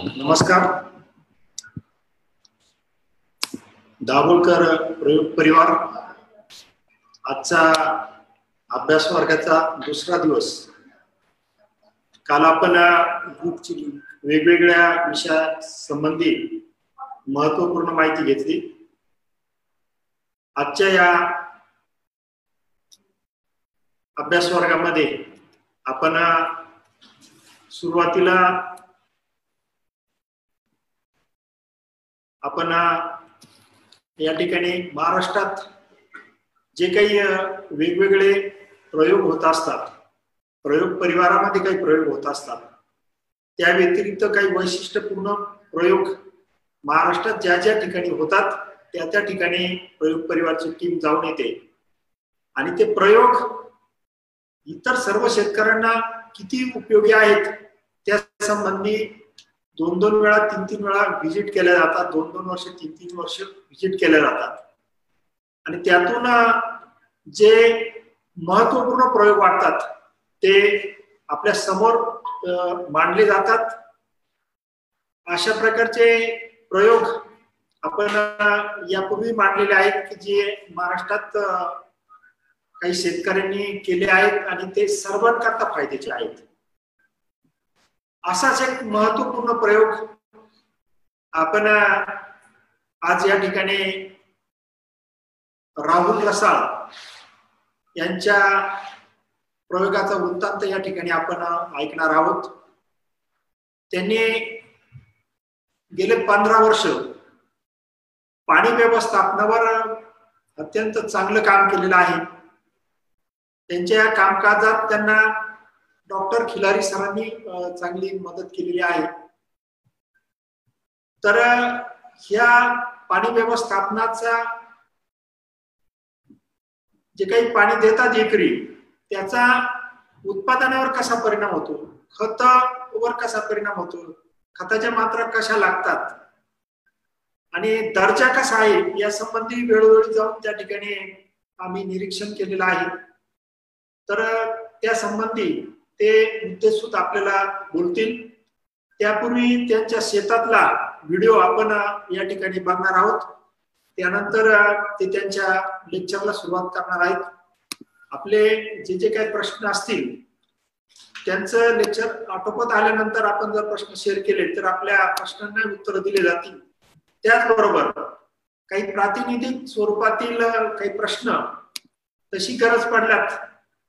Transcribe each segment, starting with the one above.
नमस्कार. दाभोळकर प्रयोग परिवार आजचा अभ्यास वर्गाचा दुसरा दिवस. काल आपण ग्रुपची वेगवेगळ्या विषया संबंधी महत्त्वपूर्ण माहिती घेतली. आजच्या या अभ्यास वर्गामध्ये आपण सुरुवातीला आपण या ठिकाणी महाराष्ट्रात जे काही वेगवेगळे प्रयोग होत असतात प्रयोग परिवारामध्ये काही प्रयोग होत असतात त्या व्यतिरिक्त काही वैशिष्ट्यपूर्ण प्रयोग महाराष्ट्रात ज्या ज्या ठिकाणी होतात त्या त्या ठिकाणी प्रयोग परिवारची टीम जाऊन येते. आणि ते प्रयोग इतर सर्व शेतकऱ्यांना किती उपयोगी आहेत त्या संबंधी दोन दोन वेळा तीन तीन वेळा व्हिजिट केल्या जातात. दोन दोन वर्ष तीन तीन वर्ष व्हिजिट केल्या जातात. आणि त्यातून जे महत्त्वपूर्ण प्रयोग वाटतात ते आपल्यासमोर मांडले जातात. अशा प्रकारचे प्रयोग आपण यापूर्वी मांडलेले आहेत की जे महाराष्ट्रात काही शेतकऱ्यांनी केले आहेत आणि ते सर्वांकरता फायद्याचे आहेत. असाच एक महत्त्वपूर्ण प्रयोग आपण आज या ठिकाणी राहुल रसाळ यांच्या प्रयोगाचा वृत्तांत या ठिकाणी आपण ऐकणार आहोत. त्यांनी गेले पंधरा वर्ष पाणी व्यवस्थापनावर अत्यंत चांगलं काम केलेलं आहे. त्यांच्या कामकाजात त्यांना डॉक्टर खिलारी सरांनी चांगली मदत केलेली आहे. तर ह्या पाणी व्यवस्थापनाचा जे काही पाणी देतात एकरी त्याचा उत्पादनावर कसा परिणाम होतो? खतावर कसा परिणाम होतो? खताच्या मात्रा कशा लागतात? आणि दर्जा कसा आहे? या संबंधी वेळोवेळी जाऊन त्या ठिकाणी आम्ही निरीक्षण केलेलं आहे. तर त्या संबंधी ते मुद्दे सुद्धा आपल्याला बोलतील. त्यापूर्वी त्यांच्या शेतातला व्हिडिओ आपण या ठिकाणी बघणार आहोत. त्यानंतर ते त्यांच्या लेक्चरला सुरुवात करणार आहेत. आपले जे जे काही प्रश्न असतील त्यांचं लेक्चर आटोपत आल्यानंतर आपण जर प्रश्न शेअर केले तर आपल्या प्रश्नांना उत्तर दिले जातील. त्याचबरोबर काही प्रातिनिधिक स्वरूपातील काही प्रश्न तशी गरज पडल्यात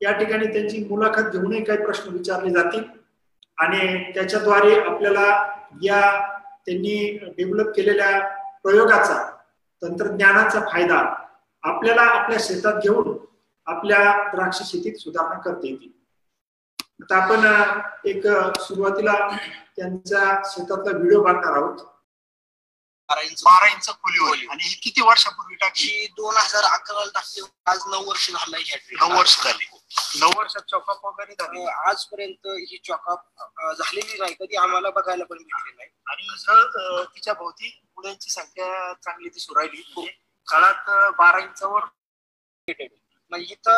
या ठिकाणी त्यांची मुलाखत घेऊनही काही प्रश्न विचारले जातील. आणि त्याच्याद्वारे आपल्याला या त्यांनी डेव्हलप केलेल्या प्रयोगाचा तंत्रज्ञानाचा फायदा आपल्याला आपल्या शेतात घेऊन आपल्या द्राक्ष शेतीत सुधारणा करता येतील. आता आपण एक सुरुवातीला त्यांच्या शेतातला व्हिडिओ बघणार आहोत. बारा इंच खोली आणि ही किती वर्षापूर्वी टाकली? दोन हजार अकराला टाकली. आज नऊ वर्ष झालं नऊ वर्ष झाली. नऊ वर्षात चॉकअप वगैरे झाली. आजपर्यंत ही चॉकअप झालेली नाही कधी आम्हाला बघायला पण भेटली नाही. आणि तिच्या भोवती मुलांची संख्या चांगली दिसू राहिली काळात बारा इंचावर म्हणजे इथं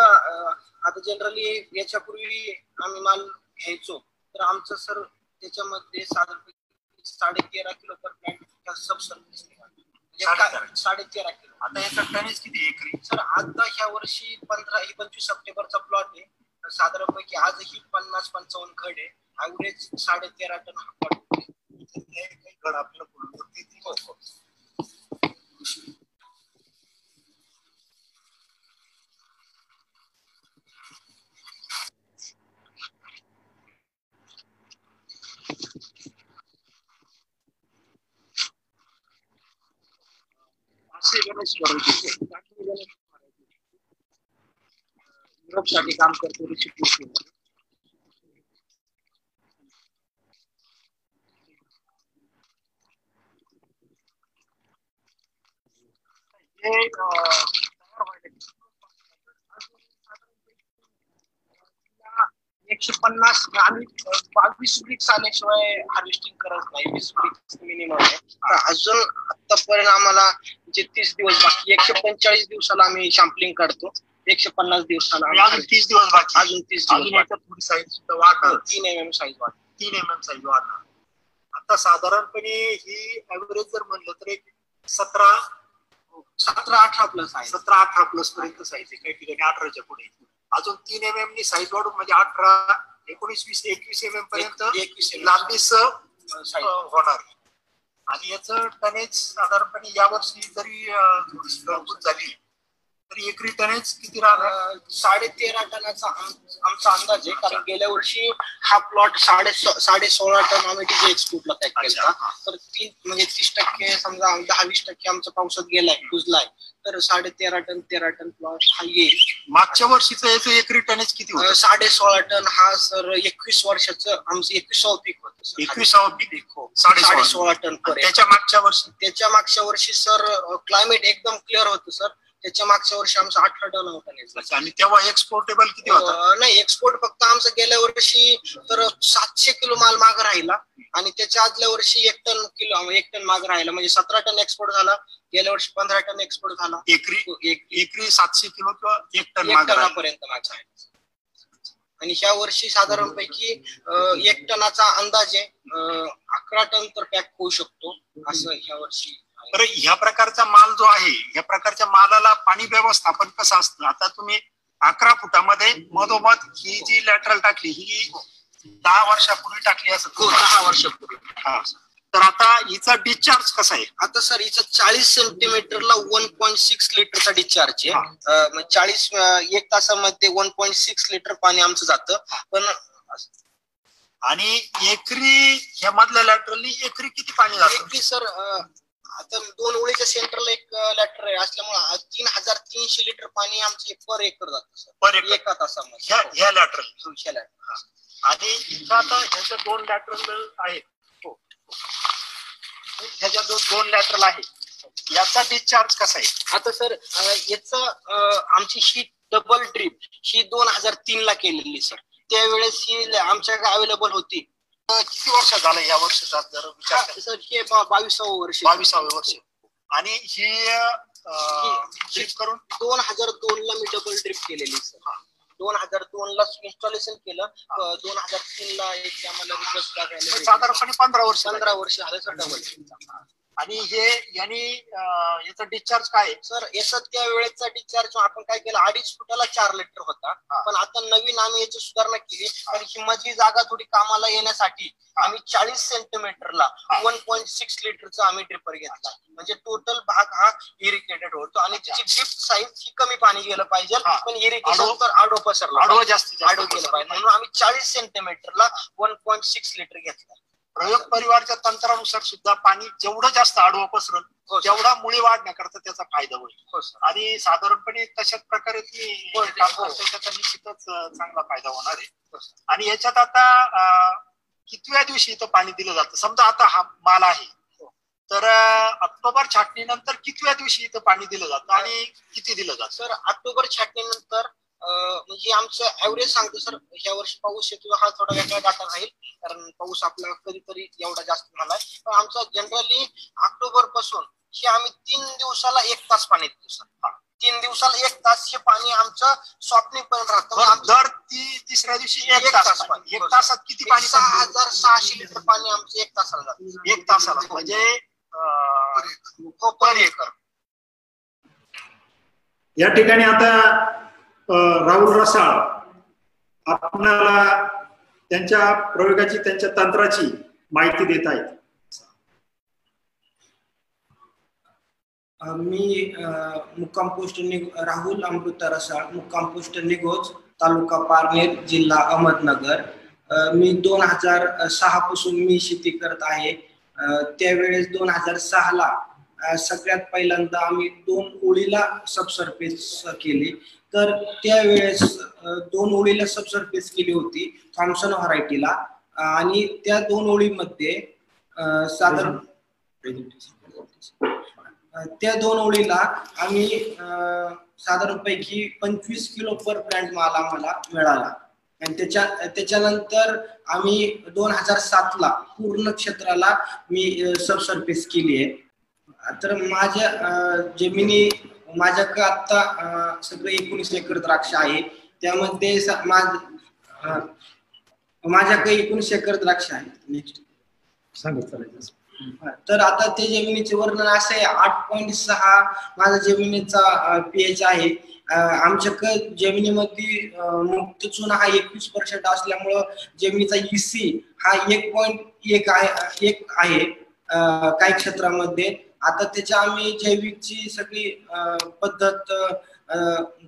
आता जनरली याच्यापूर्वी आम्ही माल घ्यायचो. तर आमचं सर त्याच्यामध्ये साधारण साडे तेरा किलो पर प्लॅन्ट सब सर्व्हिस साडे तेरा किलो. आता याचा टनेज किती एकरी? सर आता ह्या वर्षी पंधरा ही पंचवीस सप्टेंबरचा प्लॉट आहे. साधारणपैकी आजही पन्नास पंचावन्न खड आहे. ऍव्हरेज साडे तेरा टन हा प्लॉट गड आपल्याला बोलून युरोपसाठी काम करतो ऋषी एकशे पन्नास आम्ही बावीस ब्रिक्स आल्याशिवाय हार्वेस्टिंग करत नाही. वीस ब्रिक्स मिनिमम आहे. अजून आतापर्यंत आम्हाला जे तीस दिवस बाकी एकशे पंचेचाळीस दिवसाला आम्ही शॅम्पलिंग काढतो एकशे पन्नास दिवसाला अजून तीस दिवस बाकी. अजून तीस दिवस साईज सुद्धा वाढणार. तीन एम एम साईज वाढ तीन एम एम साईज वाढणार. आता साधारणपणे ही ऍव्हरेज जर म्हणलं तर एक सतरा सतरा अठरा प्लस आहे सतरा अठरा प्लस पर्यंत साईज आहे. काही ठिकाणी अठराच्या पुढे. अजून तीन एम एम नी साईज वाढून म्हणजे अठरा एकोणीस वीस एकवीस एम एम पर्यंत एकवीस लांबीस. होणार. आणि याचं टनेज साधारणपणे यावर्षी जरी अं, थोडीशी घरगुत झाली तरी एकरी टनेज किती साडे तेरा टनाचा आम- आमचा अंदाज आहे. कारण गेल्या वर्षी हा प्लॉट साडे साडे सोळा टन आम्ही डीजे एक्सपोर्टला पॅक केला. तर तीन म्हणजे तीस टक्के समजा दहा वीस टक्के आमचा पावसात गेलाय कुजलाय. तर साडे तेरा टन तेरा टन प्लॉट हा येईल. मागच्या वर्षीचं याचं एकरी टनेज किती साडे सोळा टन हा सर एकवीस वर्षाचं आमचं एकविसावं पीक होतं. एकविसावं पीक हो साडे सोळा. टन त्याच्या मागच्या वर्षी? त्याच्या मागच्या वर्षी सर क्लायमेट एकदम क्लिअर होतं सर. त्याच्या मागच्या वर्षी आमचं अठरा टन होता आणि तेव्हा एक्सपोर्टेबल किती होता? नाही एक्सपोर्ट फक्त आमचं गेल्या वर्षी तर सातशे किलो माल माग राहिला आणि त्याच्या आदल्या वर्षी एक टन किलो एक टन माग राहिला. म्हणजे सतरा टन एक्सपोर्ट झाला गेल्या वर्षी पंधरा टन एक्सपोर्ट झाला. एकरी? एकरी सातशे किलो किंवा एक टन. टनापर्यंत माझा आहे आणि ह्या वर्षी साधारणपैकी एक टनाचा अंदाज आहे अकरा टन तर पॅक होऊ शकतो असं ह्या वर्षी. तर ह्या प्रकारचा माल जो आहे ह्या प्रकारच्या पाणी व्यवस्थापन कसं असतं? आता तुम्ही अकरा फुटामध्ये मधोमध ही जी लॅटरल टाकली ही दहा वर्षापूर्वी टाकली असं हो दहा वर्षापूर्वी. हा. तर आता हिचा डिस्चार्ज कसा आहे? आता सर हिचं चाळीस सेंटीमीटरला वन पॉईंट सिक्स लिटरचा डिस्चार्ज आहे. चाळीस एक तासामध्ये वन पॉईंट सिक्स लिटर पाणी आमचं जातं. पण आणि एकरी ह्या मधल्या लॅटरलनी एकरी किती पाणी जातं? एकरी सर आता दोन ओळीच्या सेंटरला एक लॅटर आहे. असल्यामुळे तीन हजार तीनशे लिटर पाणी आमचे पर एकर जातं सर. Per acre. एका तासामध्ये. ह्या लॅटरल हो, ह्या lateral. आणि इथं आता ह्याच्या दोन लॅटरल आहेत. हो. ह्याच्या जो दोन लॅटरल आहेत. याचा डिस्चार्ज कसा आहे? आता सर याच आमची ही डबल ड्रीप ही दोन हजार तीन ला केलेली सर. त्यावेळेस ही आमच्याकडे अवेलेबल होती. किती वर्ष झालं या वर्षाचा जर विचार हे बावीसावं वर्ष. बावीसावे वर्ष. आणि ही ड्रिप करून? दोन हजार दोन ला मी डबल ड्रिप केलेली सर. दोन हजार दोन ला इन्स्टॉलेशन केलं दोन हजार तीन ला एक आम्हाला रिक्वेस्ट टाकायला साधारणपणे पंधरा वर्ष. पंधरा वर्ष झालं सर डबल आणि हे यांनी याचा डिस्चार्ज काय? सर याचा त्या वेळेचा डिस्चार्ज आपण काय केलं अडीच फुटाला चार लिटर होता. पण आता नवीन आम्ही याची सुधारणा केली. आणि ही मधली जागा थोडी कामाला येण्यासाठी आम्ही चाळीस सेंटीमीटरला वन पॉईंट सिक्स लिटरचा आम्ही ड्रिपर घेतला. म्हणजे टोटल भाग हा इरिकेटेड होतो. आणि त्याची ड्रिप साईज ही कमी पाणी गेलं पाहिजे. हा. पण इरिगेशन आडवं- तर आडो पसरला जास्तीत जास्त आडो गेलं पाहिजे. म्हणून आम्ही चाळीस सेंटीमीटरला वन पॉईंट सिक्स लिटर घेतला. प्रयोग परिवारच्या तंत्रानुसार सुद्धा पाणी जेवढं जास्त आडवं पसरल हो. तेवढा मुळी वाढण्याकरता त्याचा फायदा होईल. हो आणि साधारणपणे तशाच प्रकारे तुम्ही हो, त्याचा निश्चितच चांगला फायदा होणार आहे. आणि याच्यात आता कितव्या दिवशी इथं पाणी दिलं जातं? समजा आता हा माल आहे. तर ऑक्टोबर छाटणीनंतर कितव्या दिवशी इथं पाणी दिलं जातं? आणि किती दिलं जातं? सर ऑक्टोबर छाटणीनंतर म्हणजे आमचं ऍव्हरेज सांगतो सर ह्या वर्षी पाऊस येतो हा थोडा वेगळा डाटा राहील. कारण पाऊस आपला कधीतरी एवढा जास्त झालाय. पण आमचा जनरली ऑक्टोबरपासून हे आम्ही तीन दिवसाला एक तास पाणी देतो सर. तीन दिवसाला एक तास हे पाणी आमचं सॉफ्टनिंग पर्यंत राहतं. दर- तिसऱ्या दिवशी एक तास पाणी. एक तासात किती पाणी सहा? हजार सहाशे लिटर पाणी आमचं एक तासाला जातं. एक तासाला. म्हणजे हो पर एकर. या ठिकाणी आता राहुल रसाळ आपणाला त्यांच्या प्रयोगाची त्यांच्या तंत्राची माहिती देत आहेत. मी मुक्काम पोस्ट राहुल अमृता रसाळ मुक्काम पोस्ट निगोज तालुका पारनेर जिल्हा अहमदनगर. मी दोन हजार सहा पासून मी शेती करत आहे. त्यावेळेस दोन हजार सहाला सगळ्यात पहिल्यांदा आम्ही दोन ओळीला सबसर्फेस केली. तर त्यावेळेस दोन ओळीला सबसर्फेस केली होती थॉम्सन व्हरायटीला. आणि त्या दोन ओळीमध्ये साधारण त्या दोन ओळीला आम्ही अ, साधारणपैकी पंचवीस किलो पर प्लॅन्ट माल आम्हाला मिळाला. आणि त्याच्या त्याच्यानंतर आम्ही दोन हजार सातला पूर्ण क्षेत्राला मी सबसर्फेस केली आहे. तर माझ्या जमिनी माझ्याकडे आता सगळे एकोणीस एकर द्राक्ष आहे. त्यामध्ये माझ्याकडे एकोणीस एकर द्राक्ष आहे. नेक्स्ट सांगत चालायचं तर आता ते जमिनीचे वर्णन असं आहे आठ पॉईंट सहा माझा जमिनीचा पीएच आहे. आमच्याकडे जमिनीमध्ये मुक्त चुना हा एकवीस पर्सेंट असल्यामुळं जमिनीचा इसी हा एक पॉईंट एक आहे एक आहे काही क्षेत्रामध्ये. आता त्याच्या आम्ही जैविकची सगळी पद्धत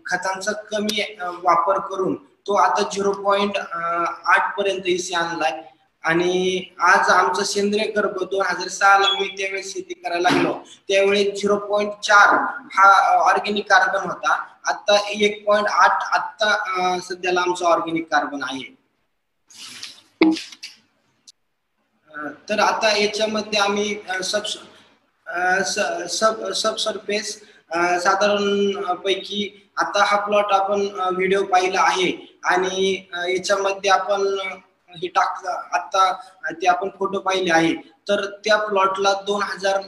खतांचा कमी वापर करून तो आता झिरो पॉईंट आठ पर्यंत इसी आणलाय. आणि आज आमचं सेंद्रिय गर्भ दोन हजार सहाला मी त्यावेळेस शेती करायला लागलो. त्यावेळी झिरो पॉईंट चार हा ऑर्गेनिक कार्बन होता. आता एक पॉईंट आठ आता सध्याला आमचा ऑर्गेनिक कार्बन आहे. तर आता याच्यामध्ये आम्ही सब सब सब सरफेस साधारण पैकी आता हा प्लॉट आपण व्हिडिओ पाहिला आहे. आणि याच्यामध्ये आपण हे टाक आता ते आपण फोटो पाहिले आहे. तर त्या प्लॉटला दोन हजार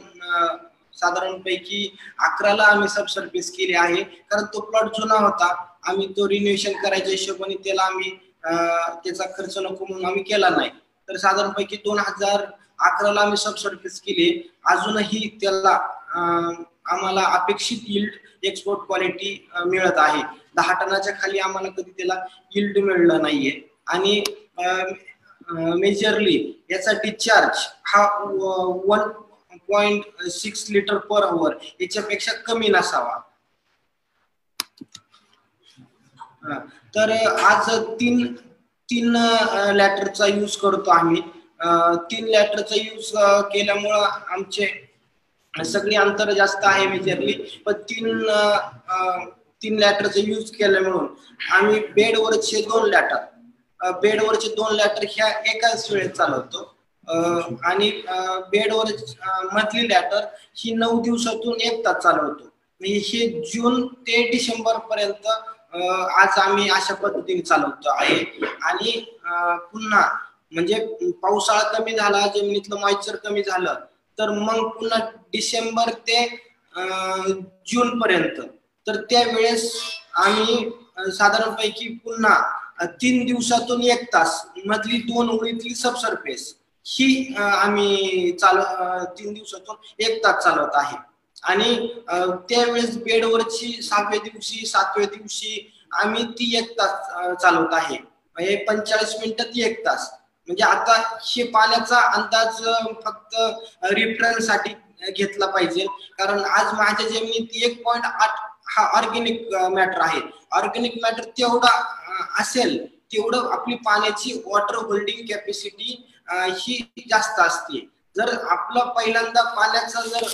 साधारणपैकी अकराला आम्ही सब सरफेस केली आहे. कारण तो प्लॉट जुना होता. आम्ही तो रिन्युएशन करायच्या हिशोबाने त्याला आम्ही त्याचा खर्च नको म्हणून आम्ही केला नाही. तर साधारणपैकी दोन हजार अकराला आम्ही सब सर्व्हिस केली. अजूनही त्याला आम्हाला अपेक्षित यील्ड एक्सपोर्ट क्वालिटी मिळत आहे. दहा टनाच्या खाली आम्हाला कधी त्याला यील्ड मिळलं नाहीये. आणि मेजरली याचा डिस्चार्ज हा one point six litre per hour याच्यापेक्षा कमी नसावा. तर आज तीन तीन लॅटरचा यूज करतो आम्ही. तीन लॅटरचा यूज केल्यामुळं आमचे सगळी अंतर जास्त आहे मेजरली पण तीन तीन लॅटरचा यूज केल्यामुळं आम्ही बेडवरचे दोन लॅटर बेडवरचे दोन लॅटर ह्या एकाच वेळेत चालवतो. आणि बेडवर मधली लॅटर ही नऊ दिवसातून एक तास चालवतो. म्हणजे हे जून ते डिसेंबर पर्यंत आज आम्ही अशा पद्धतीने चालवतो आहे. आणि पुन्हा म्हणजे पावसाळा कमी झाला जमिनीतलं मॉइश्चर कमी झालं तर मग पुन्हा डिसेंबर ते अं, जून पर्यंत. तर त्यावेळेस आम्ही साधारणपैकी पुन्हा तीन दिवसातून एक तास मधली दोन ओळीतली सबसर्फेस ही आम्ही चाल तीन दिवसातून एक तास चालवत आहे. आणि त्यावेळेस बेडवरची सहाव्या दिवशी सातव्या दिवशी आम्ही ती एक तास चालवत आहे. म्हणजे मिनिटं मिनिटात एक तास. म्हणजे आता हे पाण्याचा अंदाज फक्त रिफरन्ससाठी घेतला पाहिजे. कारण आज माझ्या जमिनीत एक पॉईंट आठ हा ऑर्गेनिक मॅटर आहे. ऑर्गेनिक मॅटर तेवढा असेल तेवढं आपली पाण्याची वॉटर होल्डिंग कॅपॅसिटी ही जास्त असते. जर आपलं पहिल्यांदा पाण्याचा जर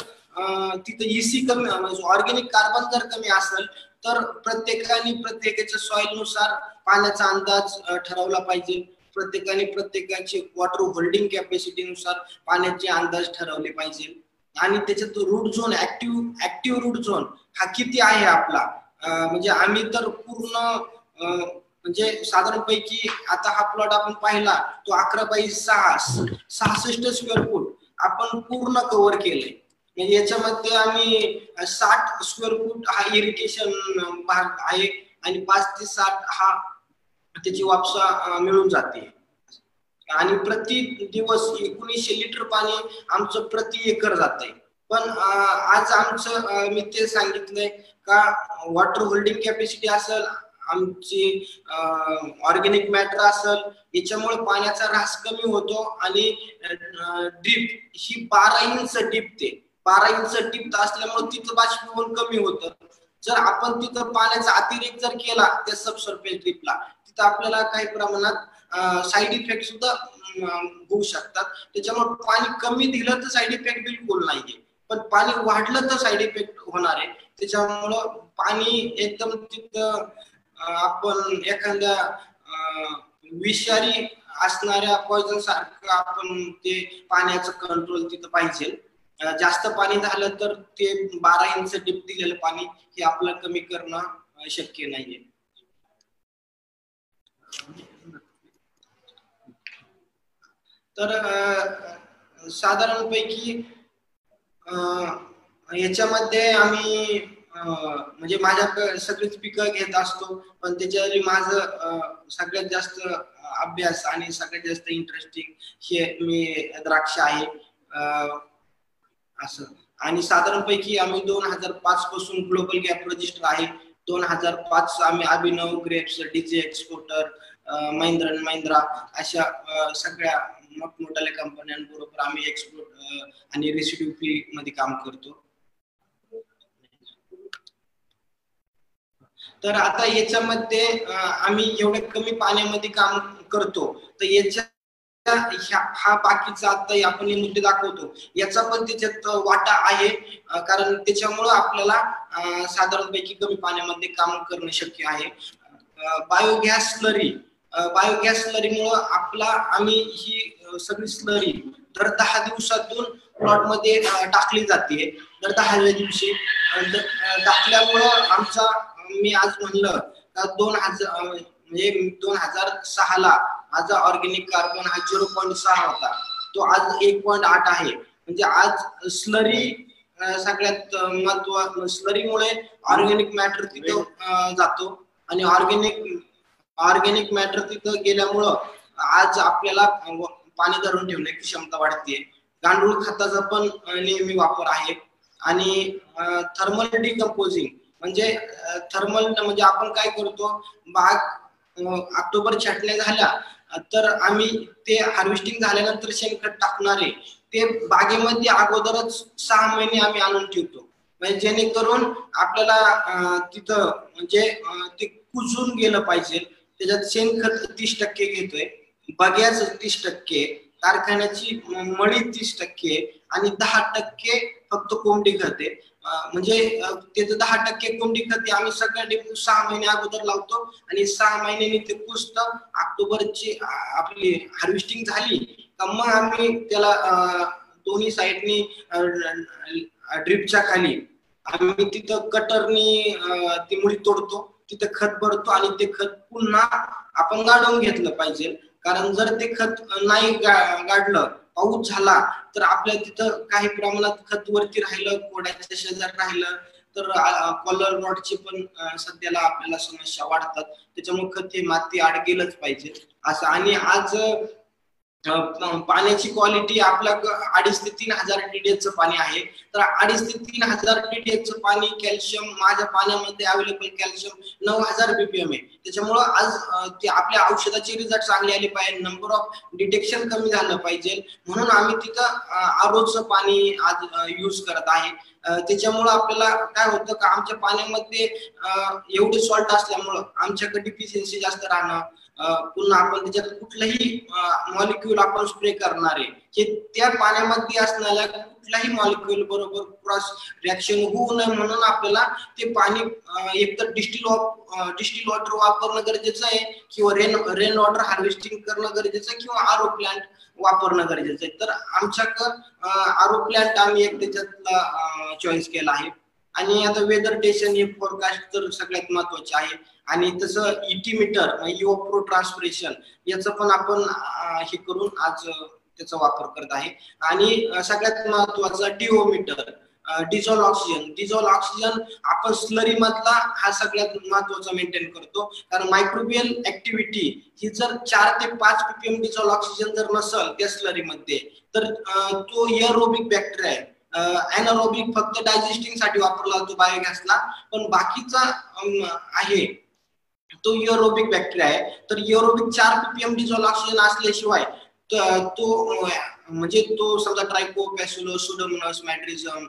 तिथं इसी कमी म्हणजे ऑर्गेनिक कार्बन जर कमी असेल तर प्रत्येकाने प्रत्येकाच्या सॉइलनुसार पाण्याचा अंदाज ठरवला पाहिजे. प्रत्येकाने प्रत्येकाचे वॉटर होल्डिंग कॅपॅसिटी नुसार पाण्याचे अंदाज ठरवले पाहिजे. आणि त्याच्यात root zone active active root zone हा किती आहे आपला? म्हणजे आम्ही तर पूर्ण म्हणजे साधारणपैकी आता हा प्लॉट आपण पाहिला तो अकरा बाई सहा सहासष्ट स्क्वेअर फूट आपण पूर्ण कव्हर केलंय. म्हणजे याच्यामध्ये आम्ही साठ स्क्वेअर फूट हा इरिगेशन भाग आहे आणि पाच ते साठ हा त्याची वापसा मिळून जाते. आणि प्रति दिवस एकोणीसशे लिटर पाणी आमचं प्रति एकर जाते पण आज आमचं मी ते सांगितलंय का वॉटर होल्डिंग कॅपॅसिटी असेल आमची ऑर्गेनिक मॅटर असेल याच्यामुळे पाण्याचा ऱ्हास कमी होतो आणि ड्रीप ही बारा इंच डीप ते. बारा इंच डीप असल्यामुळे तिथं बाष्पीभवन कमी होतं. जर आपण तिथं पाण्याचा अतिरेक जर केला त्या सबसर्फेस ड्रीपला तिथं आपल्याला काही प्रमाणात साईड इफेक्ट सुद्धा होऊ शकतात. त्याच्यामुळे पाणी कमी दिलं तर साईड इफेक्ट बिलकुल नाहीये. पण पाणी वाढलं तर साईड इफेक्ट होणार आहे. त्याच्यामुळं पाणी एकदम तिथं आपण एखाद्या विषारी असणाऱ्या पॉइजन सारखं आपण ते पाण्याचं कंट्रोल तिथं पाहिजे. जास्त पाणी झालं तर ते बारा इंच डिप दिलेलं पाणी हे आपलं कमी करणं शक्य नाहीये. तर साधारणपैकी याच्यामध्ये आम्ही म्हणजे माझ्या सगळीच पिकं घेत असतो पण त्याच्या माझं सगळ्यात जास्त अभ्यास आणि सगळ्यात जास्त इंटरेस्टिंग हे मी द्राक्ष आहे असं. आणि साधारणपैकी आम्ही दोन हजार पाच पासून ग्लोबल गॅप रजिस्टर आहे. दोन हजार पाच आम्ही Abhinav grapes DJ exporter Mahindra Mahindra अशा सगळ्या मोठमोठ्या कंपन्यांबरोबर आम्ही एक्सपोर्ट आणि रेसिड्यू फी मध्ये काम करतो. तर आता याच्यामध्ये आम्ही एवढ्या कमी पाण्यामध्ये काम करतो. तर याच्या हा बाकीचा आता आपण मुद्दे दाखवतो. याचा पण त्याच्यात वाटा आहे कारण त्याच्यामुळं आपल्याला साधारणपैकी कमी पाण्यामध्ये काम करणं शक्य आहे. बायोगॅस स्लरी बायोगॅस स्लरीमुळं आपला आम्ही ही सगळी स्लरी दर दहा दिवसातून प्लॉटमध्ये टाकली जाते. दर दहाव्या दिवशी. टाकल्यामुळं आमचा मी आज म्हणलं दोन हजार म्हणजे दोन हजार सहाला माझा ऑर्गेनिक कार्बन हा झिरो पॉईंट सहा होता. तो आज एक पॉईंट आठ आहे. म्हणजे आज स्लरी सगळ्यात महत्त्व स्लरीमुळे ऑर्गेनिक मॅटर तिथं जातो. आणि ऑर्गेनिक ऑर्गेनिक मॅटर तिथं गेल्यामुळं आज आपल्याला पाणी धरून ठेवण्याची क्षमता वाढते गांडूळ खताचा पण नेहमी वापर आहे. आणि थर्मल डिकम्पोजिंग म्हणजे थर्मल म्हणजे आपण काय करतो? बाग ऑक्टोबर छाटण्या झाल्या तर आम्ही ते हार्वेस्टिंग झाल्यानंतर शेणखत टाकणारे ते बागेमध्ये अगोदरच सहा महिने आम्ही आणून ठेवतो. म्हणजे जेणेकरून आपल्याला तिथं म्हणजे ते कुजून गेलं पाहिजे. त्याच्यात शेणखत तीस टक्के घेतोय बग्याच तीस टक्के कारखान्याची मळी तीस टक्के आणि दहा टक्के फक्त कोंबडी करते म्हणजे त्याचं दहा टक्के कोंबडी खत आम्ही सगळ्या डेपू सहा महिने अगोदर लावतो आणि सहा महिन्यांनी ते पुसत ऑक्टोबरची आपली हार्वेस्टिंग झाली का मग आम्ही त्याला दोन्ही साईडनी ड्रिपच्या खाली आम्ही तिथं कटरनी ती मुळी तोडतो तिथं खत भरतो आणि ते खत पुन्हा आपण गाडवून घेतलं पाहिजे. कारण जर ते खत नाही गाडलं पाऊस झाला तर आपल्या तिथं काही प्रमाणात खत वरती राहिलं कोड्याच्या शेजार राहिलं तर कॉलर रॉडची पण सध्याला आपल्याला समस्या वाढतात. त्याच्यामुळे खत हे माती आड गेलंच पाहिजे. असं आणि आज पाण्याची क्वालिटी आपल्या अडीच ते तीन हजार डीडीएच पाणी आहे. तर अडीच ते तीन हजार टीडीएच पाणी कॅल्शियम माझ्या पाण्यामध्ये अवेलेबल कॅल्शियम नऊ हजार बीपीएम आहे. त्याच्यामुळं आज ते आपल्या औषधाचे रिझल्ट चांगले आले पाहिजे. नंबर ऑफ डिटेक्शन कमी झालं पाहिजे. म्हणून आम्ही तिथं आरोचं पाणी आज युज करत आहे. त्याच्यामुळं आपल्याला काय होतं का आमच्या पाण्यामध्ये एवढे सॉल्ट असल्यामुळं आमच्याकडे डिफिशियन्सी जास्त राहणं पुन्हा आपण त्याच्यात कुठलंही मॉलिक्युल आपण स्प्रे करणार आहे हे त्या पाण्यामध्ये असणाऱ्या कुठल्याही मॉलिक्युल बरोबर क्रॉस रिॲक्शन होऊ नये म्हणून आपल्याला ते पाणी एकतर डिस्टिल डिस्टिल वॉटर वापरणं गरजेचं आहे किंवा रेन रेन वॉटर हार्वेस्टिंग करणं गरजेचं आहे किंवा आरो प्लांट वापरणं गरजेचं आहे. तर आमच्याकडं आरो प्लांट आम्ही एक त्याच्यातला चॉईस केला आहे. आणि आता वेदर स्टेशन हे फोरकास्ट तर सगळ्यात महत्त्वाचे आहे. आणि तसं इटी मीटर प्रो ट्रान्सपरेशन याचं पण आपण हे करून आज त्याचा वापर करत आहे. आणि सगळ्यात महत्त्वाचा D O meter dissolved oxygen dissolved oxygen आपण स्लरी मधला हा सगळ्यात महत्त्वाचा मेंटेन करतो. कारण मायक्रोबियल ऍक्टिव्हिटी ही जर चार ते पाच पीपीएम डिझॉल ऑक्सिजन जर नसल त्या स्लरी मध्ये तर तो एरोबिक बॅक्टेरिया आहे. अॅनरोबिक फक्त डायजेस्टिंगसाठी वापरला जातो बायोगॅसला. पण बाकीचा आहे तो युरोबिक बॅक्टेरिया आहे. तर युरोबिक चार पीपीएम डिझॉल ऑक्सिजन असल्याशिवाय तो म्हणजे तो समजा ट्रायको पॅसुलस सुडोमोनस मॅट्रिझम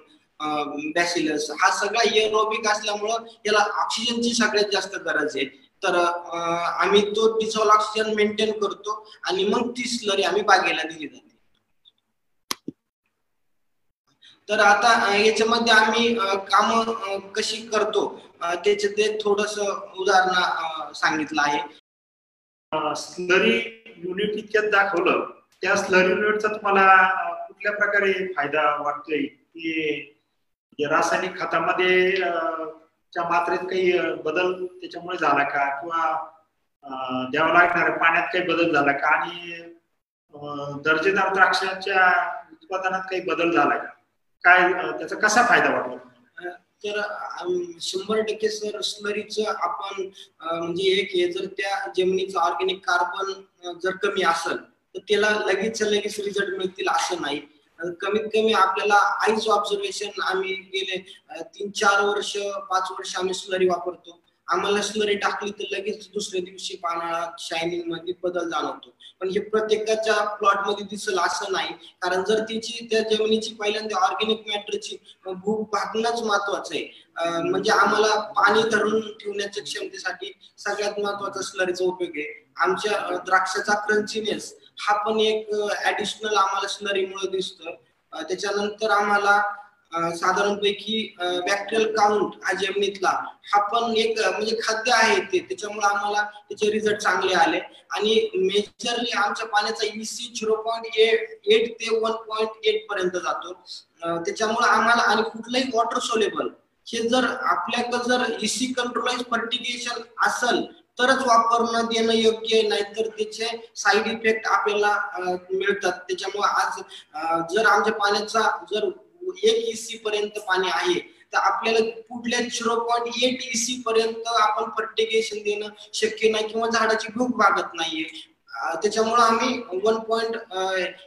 बॅसिलस हा सगळा एरोबिक असल्यामुळं याला ऑक्सिजनची सगळ्यात जास्त गरज आहे. तर आम्ही तो डिझॉल ऑक्सिजन मेंटेन करतो आणि मग ती स्लरी आम्ही बागेला दिली जाते. तर आता याच्यामध्ये आम्ही काम कशी करतो त्याचे ते थोडस उदाहरण सांगितलं आहे. स्लरी युनिट इतक्यात दाखवलं. त्या स्लरी युनिटचा तुम्हाला कुठल्या प्रकारे फायदा वाटतोय? की रासायनिक खतामध्ये च्या मात्रेत काही बदल त्याच्यामुळे झाला का? किंवा द्यावं लागणार पाण्यात काही बदल झाला का? आणि दर्जेदार द्राक्षांच्या उत्पादनात काही बदल झाला का? काय त्याचा कसा फायदा वाटतो? तर शंभर टक्के सर स्लरीच आपण म्हणजे एक हे जर त्या जमिनीचं ऑर्गॅनिक कार्बन जर कमी असेल तर त्याला लगेच लगेच रिझल्ट मिळतील असं नाही. कमीत कमी आपल्याला आईच ऑब्झर्वेशन आम्ही गेले तीन चार वर्ष पाच वर्ष आम्ही स्लरी वापरतो. आम्हाला स्लरी टाकली तर लगेच दुसऱ्या दिवशी पानाळा शायनिंगमध्ये बदल जाणवतो. पण हे प्रत्येकाच्या प्लॉटमध्ये दिसल असं नाही. कारण जर तिची त्या जमिनीची पहिल्यांदा ऑर्गॅनिक मॅटरची भूक भागणंच महत्वाचं आहे. म्हणजे आम्हाला पाणी धरून ठेवण्याच्या क्षमतेसाठी सगळ्यात महत्त्वाचा स्लरीचा उपयोग आहे. आमच्या द्राक्षाचा क्रंचीनेस हा पण एक ऍडिशनल आम्हाला स्लरीमुळे दिसतं त्याच्यानंतर आम्हाला साधारणपैकी बॅक्टेरियल काउंट हा जमिनीतला हा पण एक म्हणजे खाद्य आहे ते. त्याच्यामुळे आम्हाला त्याचे रिझल्ट चांगले आले. आणि मेजरली आमच्या पाण्याचा E C zero point eight ते वन पॉईंट एट पर्यंत जातो. त्याच्यामुळे आम्हाला आणि कुठलंही वॉटर सोलेबल हे जर आपल्याकडे जर इसी कंट्रोलाइज फर्टिगेशन असेल तरच वापरणं देणं योग्य आहे. नाहीतर त्याचे साईड इफेक्ट आपल्याला मिळतात. त्याच्यामुळे आज जर आमच्या पाण्याचा जर एक इसी पर्यंत पाणी आहे तर आपल्याला पुढल्या झिरो पॉईंट एट इसी पर्यंत आपण फर्टिगेशन देणं शक्य नाही किंवा झाडाची भूक भागत नाहीये. त्याच्यामुळे आम्ही one point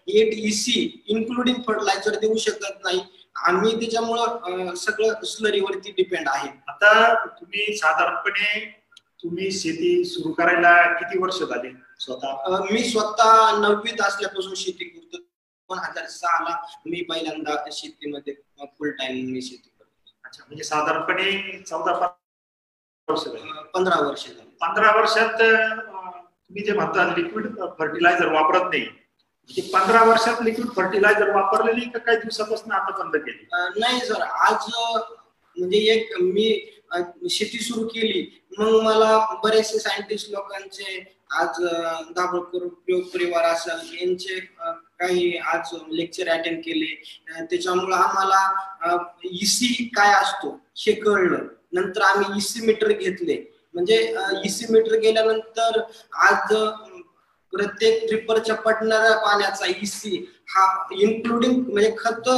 eight EC including fertilizer देऊ शकत नाही. आम्ही त्याच्यामुळं सगळं स्लरीवरती डिपेंड आहे. आता तुम्ही साधारणपणे तुम्ही शेती सुरू करायला किती वर्ष झाली स्वतः? मी स्वतः नववीत असल्यापासून शेती करतो दोन हजार सहा ला मी पहिल्यांदा शेतीमध्ये फुल टाइम मी शेती करतो. अच्छा म्हणजे साधारणपणे चौदा पंधरा वर्ष पंधरा वर्ष झाली. पंधरा वर्षात तुम्ही जे म्हणता लिक्विड फर्टिलायझर वापरत नाही पंधरा वर्षात लिक्विड फर्टिलायझर वापरलेली का काही दिवसापासून आता बंद केली? नाही सर आज म्हणजे एक मी शेती सुरू केली मग मला बरेचसे सायंटिस्ट लोकांचे आज दाभोळकर प्रयोग परिवार असेल यांचे काही आज लेक्चर अटेंड केले. त्याच्यामुळं आम्हाला इसी काय असतो हे कळलं. नंतर आम्ही इसी मीटर घेतले. म्हणजे इसी मीटर गेल्यानंतर आज प्रत्येक ट्रिपरच्या पडणाऱ्या पाण्याचा इसी हा इन्क्लुडिंग म्हणजे खत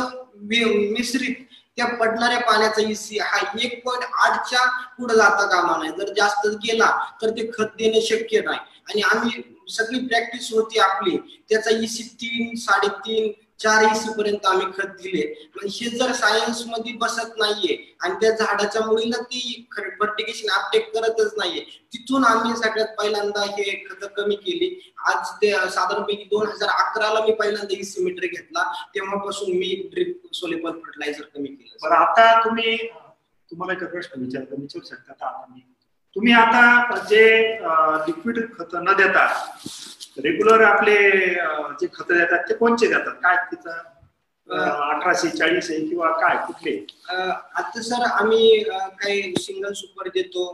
मिश्रित त्या पडणाऱ्या पाण्याचा इसी हा एक पॉईंट आठच्या पुढे जाता कामा नाही जर जास्त गेला तर ते खत देणे शक्य नाही. आणि आम्ही सगळी प्रॅक्टिस होती आपली. त्याचा इसी तीन साडेतीन चार इसी पर्यंत आम्ही खत दिले. पण हे जर सायन्समध्ये बसत नाहीये आणि त्या झाडाच्या मुळीला ती फर्टिगेशन अपटेक करतच नाहीये तिथून आम्ही सगळ्यात पहिल्यांदा हे खत कमी केली. आज ते साधारणपैकी दोन हजार अकराला मी पहिल्यांदा इसी मीटर घेतला. तेव्हापासून मी ड्रिप सोलेबल फर्टिलायझर कमी केलं. बरं आता तुम्ही तुम्हाला एक प्रश्न विचारतो. विचारू शकता आता तुम्ही आता जे लिक्विड खत न देता रेग्युलर आपले जे खत देतात ते कोणचे देतात? काय तिथं अठराशे चाळीस आहे किंवा काय कुठले? आता सर आम्ही काही सिंगल सुपर देतो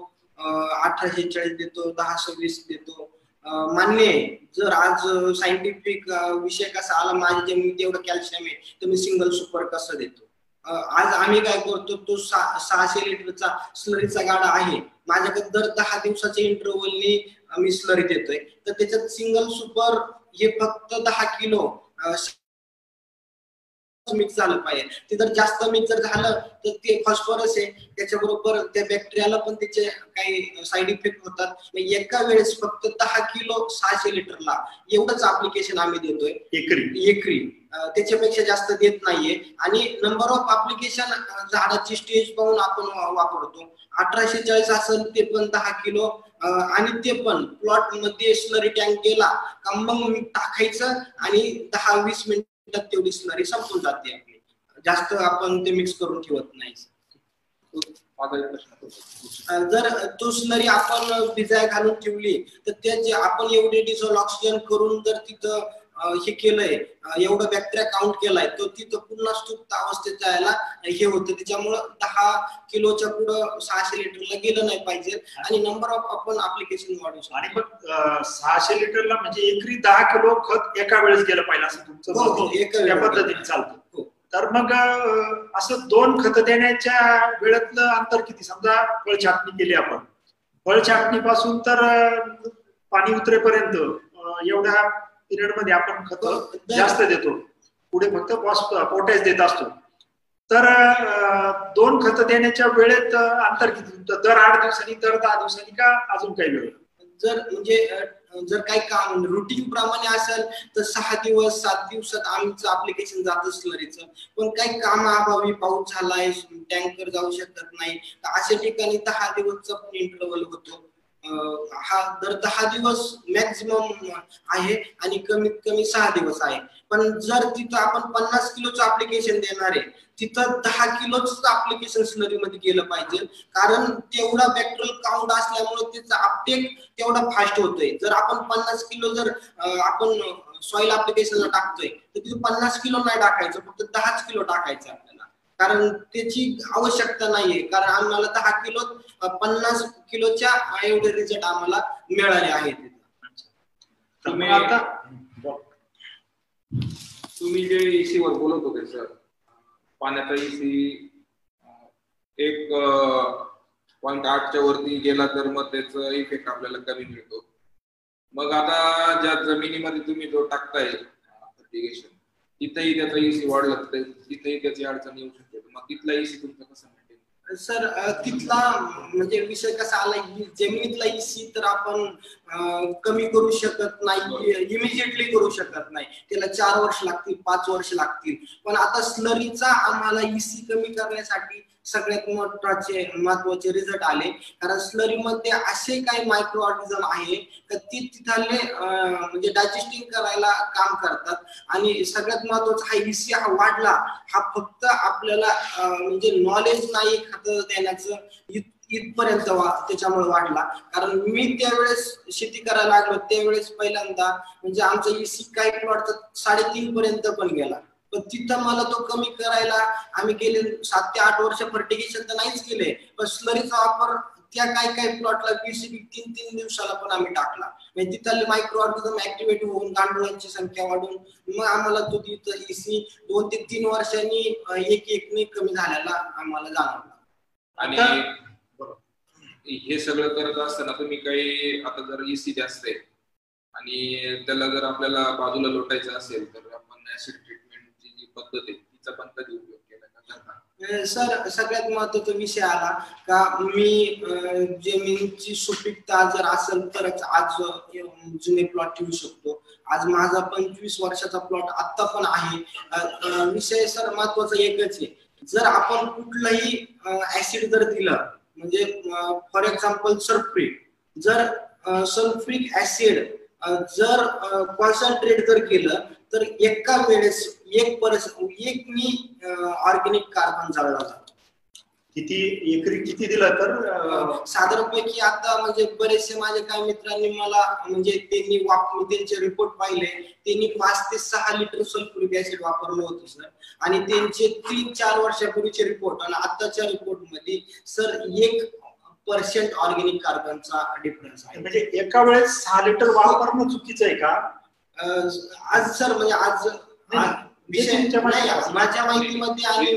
अठराशे चाळीस देतो दहा सव्वीस देतो. मान्य आहे जर आज सायंटिफिक विषय कसा आला माझ्या जमिनीत एवढं कॅल्शियम आहे तर मी सिंगल सुपर कसं देतो? आज आम्ही काय करतो तो सहाशे लिटरचा स्लरीचा गाडा आहे. माझ्याकडे दर दहा दिवसाच्या इंटरव्हलनी मी स्लरी देतोय. तर त्याच्यात सिंगल सुपर हे फक्त दहा किलो मिक्स झालं पाहिजे. ते जर जास्त मिक्स जर झालं तर ते फॉस्फरस आहे. त्याच्याबरोबर त्या बॅक्टेरियाला पण त्याचे काही साईड इफेक्ट होतात. एका वेळेस फक्त दहा किलो सहाशे लिटरला एवढंच अप्लिकेशन आम्ही देतोय. एकरी. एकरी. त्याच्यापेक्षा जास्त देत नाहीये. आणि नंबर ऑफ अप्लिकेशन झाडाची स्टेज पाहून आपण वापरतो. अठराशे चाळीस असेल ते पण दहा किलो. आणि ते पण प्लॉटमध्ये स्लरी टँक गेला का मग टाकायचं आणि दहा वीस मिनिटात तेवढी स्लरी संपून जाते. आपली जास्त आपण ते मिक्स करून ठेवत नाही. जर तो स्लरी आपण भिजाय घालून ठेवली तर त्याचे आपण एवढे डिझॉल्व ऑक्सिजन करून जर तिथं हे केलंय. एवढं बॅक्टेरिया काउंट केलाय. तो तिथं पुन्हा स्तुप्त अवस्थेत जायला हे होतं. त्याच्यामुळं दहा किलोच्या पुढं सहाशे लिटरला गेलं नाही पाहिजे. आणि नंबर ऑफ आपण अप्लिकेशन वाढू आणि शकतो मग अं, सहाशे लिटरला म्हणजे एकरी दहा किलो खत एका वेळेस गेलं पाहिजे असं तुमचं हो, हो. एका. पद्धतीने चालतं. हो. तर मग असं दोन खत देण्याच्या वेळेतलं अंतर किती? समजा फळ छाटणी केली आपण. फळ छाटणी पासून तर पाणी उतरेपर्यंत एवढ्या पिरियडमध्ये आपण खत हो, जास्त देतो. पुढे फक्त पोटॅश देत असतो. तर दोन खत देण्याच्या वेळेत अंतर किती? दर आठ दिवसांनी दर दहा दिवसांनी का अजून काही वेळ? जर म्हणजे जर काही काम रुटीन प्रमाणे असेल तर सहा दिवस सात दिवसात आमचं अप्लिकेशन जातं स्लरीचं पण काही कामाअभावी पाऊस झालाय टँकर जाऊ शकत नाही अशा ठिकाणी दहा दिवसचा पण इंटरव्हल होतो. हा दर दहा दिवस मॅक्झिमम आहे आणि कमीत कमी सहा दिवस आहे. पण जर तिथं आपण पन्नास किलोचं अप्लिकेशन देणार आहे तिथं दहा किलोच अप्लिकेशन सिनरी मध्ये गेलं पाहिजे. कारण तेवढा पेट्रोल काउंट असल्यामुळे त्याचा अपटेक तेवढा फास्ट होतोय. जर आपण पन्नास किलो जर आपण सॉइल अप्लिकेशनला टाकतोय तर तिथे पन्नास किलो नाही टाकायचं फक्त दहाच किलो टाकायचं आपल्याला. कारण त्याची आवश्यकता नाहीये. कारण आम्हाला दहा किलो पन्नास किलोच्या एवढे रिझल्ट आम्हाला मिळाले आहेत तुम्ही- आता तुम्ही जे एसी वर बोलत होते सर पाण्याचा एसी एक पॉईंट आठच्या वरती गेला तर मग त्याचा इफेक्ट आपल्याला कमी मिळतो. मग आता ज्या जमिनीमध्ये तुम्ही जो टाकताय फर्टिगेशन तिथेही त्याचा एसी वाढला तिथेही त्याची अडचण येऊ शकते. मग तिथला एसी तुमचा कसा सर तिथला म्हणजे विषय कसा आला जमिनीतला इसी तर आपण कमी करू शकत नाही इमिजिएटली करू शकत नाही. त्याला चार वर्ष लागतील पाच वर्ष लागतील. पण आता स्लरीचा आम्हाला इसी कमी करण्यासाठी सगळ्यात महत्त्वाचे महत्त्वाचे रिझल्ट आले. कारण स्लरी मध्ये असे काही मायक्रो ऑर्गिझम आहे तर ती तिथले म्हणजे डायजेस्टिंग करायला काम करतात. आणि सगळ्यात महत्त्वाचा हा ईसी हा वाढला. हा फक्त आपल्याला म्हणजे नॉलेज नाही खातं देण्याचं इथपर्यंत वा त्याच्यामुळे वाढला. कारण मी त्यावेळेस शेती करायला लागलो त्यावेळेस पहिल्यांदा म्हणजे आमचा ईसी काही वाटतं साडेतीन पर्यंत पण गेला. पण तिथं मला तो कमी करायला आम्ही गेले सात ते आठ वर्ष फर्टिगेशन तर नाहीच केले. पण स्लरीचा वापर त्या काही काही प्लॉटला बीसीबी तीन तीन दिवसाला पण आम्ही टाकला. म्हणजे तिथले मायक्रो ऑर्गनिझम ऍक्टिव्हेट होऊन गांडुळांची संख्या वाढून मग आम्हाला तो तिथं इसी दोन ते तीन वर्षांनी अं, एक एकने कमी झालेला आम्हाला जाणवला. आणि आता- हे सगळं करत असताना तुम्ही काही आता जर एसी जास्त आहे आणि त्याला जर आपल्याला बाजूला लोटायचं असेल तर आपण ऍसिड ट्रीटमेंटची जी पद्धत आहे तिचा पण कधी उपयोग केला का सर सगळ्यात महत्त्वाचा विषय आला का मी जमिनीची सुपीकता जर असेल तरच आज जुने प्लॉट ठेवू शकतो. आज माझा पंचवीस वर्षाचा प्लॉट आता पण आहे. विषय सर महत्त्वाचा एकच आहे. जर आपण कुठलंही ऍसिड जर दिलं म्हणजे फॉर एक्झाम्पल सल्फ्रिक जर सल्फ्रिक ऍसिड जर कॉन्सन्ट्रेट जर केलं तर एका वेळेस एक परस एक मी ऑर्गॅनिक कार्बन जाळला जातो किती एकरी किती दिलं तर साधारणपैकी आता म्हणजे बरेचसे माझे काही मित्रांनी मला म्हणजे त्यांनी त्यांचे रिपोर्ट पाहिले. त्यांनी पाच ते सहा लिटर सल्फ्युरिक ऍसिड वापरलं होतं सर आणि त्यांचे तीन चार वर्षापूर्वीचे रिपोर्ट आणि आताच्या रिपोर्टमध्ये सर एक पर्सेंट ऑर्गॅनिक कार्बनचा डिफरन्स आहे. म्हणजे एका वेळेस सहा लिटर वापरणं चुकीचं आहे का? आज सर म्हणजे आज माझ्या माहितीमध्ये आणि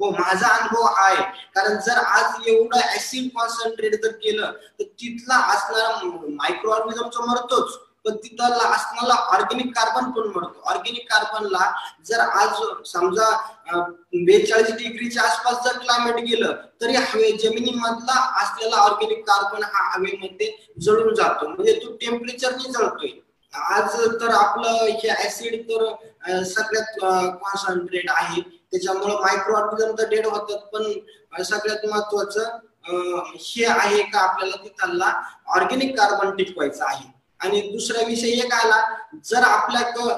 हो माझा अनुभव आहे. कारण जर आज एवढं ऍसिड कॉन्सन्ट्रेट जर केलं तर तिथला असणारा मायक्रो ऑर्गॅनिझम मरतोच. पण तिथला असणारा ऑर्गॅनिक कार्बन पण मरतो. ऑर्गॅनिक कार्बनला जर आज समजा बेचाळीस डिग्रीच्या आसपास जर क्लायमेट गेलं तरी हवे जमिनीमधला असलेला ऑर्गॅनिक कार्बन हा हवेमध्ये जळून जातो. म्हणजे तो टेम्परेचरने जळतोय. आज तर आपलं हे ऍसिड तर सगळ्यात कॉन्सन्ट्रेट आहे. त्याच्यामुळे मायक्रो ऑर्गॅनिझम तर डेड होतात पण सगळ्यात महत्वाचं हे आहे का आपल्याला तिथला ऑर्गेनिक कार्बन टिकवायचं आहे. आणि दुसरा विषय एक आला जर आपल्या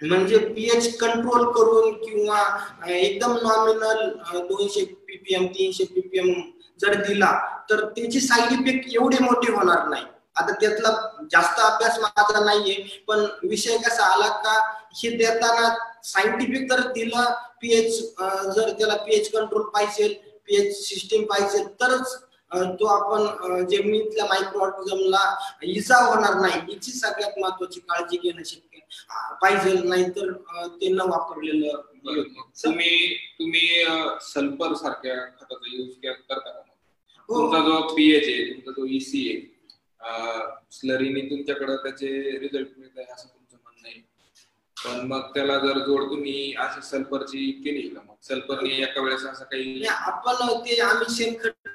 म्हणजे पीएच कंट्रोल करून किंवा एकदम नॉमिनल दोनशे पीपीएम तीनशे पीपीएम जर दिला तर त्याची साईड इफेक्ट एवढे मोठे होणार नाही. आता त्यातला जास्त अभ्यास माझा नाहीये पण विषय कसा आला का हे देताना सायंटिफिक जर दिलं पीएच जर त्याला पीएच कंट्रोल पाहिजे पीएच सिस्टीम पाहिजे तरच तो आपण जमिनीतल्या मायक्रो ऑर्गनिझमला इजा होणार नाही याची सगळ्यात महत्वाची काळजी घेणं शक्य पाहिजे नाहीतर ते न वापरलेलं तुम्ही तुम्ही सल्फर सारख्या खताचा युज करता का? हो तुमचा जो पीएच आहे तुमचा जो ईसी आहे स्लरीने तुमच्याकडे त्याचे रिझल्ट मिळत आहे असं तुमचं म्हणणं आहे. पण मग त्याला जर जोड तुम्ही अशी सल्फरची केली का मग? सल्फरने एका वेळेस असं काही आपण ते आम्ही शेणखत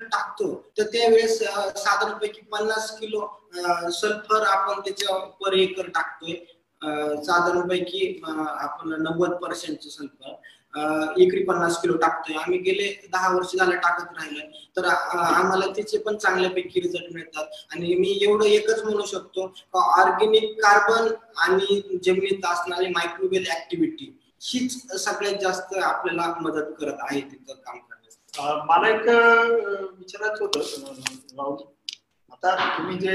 टाकतो. तर त्यावेळेस साधारणपैकी पन्नास किलो सल्फर आपण त्याच्या पर एकर टाकतोय. साधारणपैकी आपण नव्वद पर्सेंटचं सल्फर. एकरी पन्नास किलो टाकतोय. आम्ही गेले दहा वर्ष झालं टाकत राहिलं. तर आम्हाला त्याचे पण चांगल्यापैकी रिझल्ट मिळतात. आणि मी एवढं एकच म्हणू शकतो ऑर्गेनिक कार्बन आणि जमिनीत असणारी मायक्रोवेल ऍक्टिव्हिटी हीच सगळ्यात जास्त आपल्याला मदत करत आहे तिथं काम करण्यास मला एक विचारायचं होतं राहुल. आता तुम्ही जे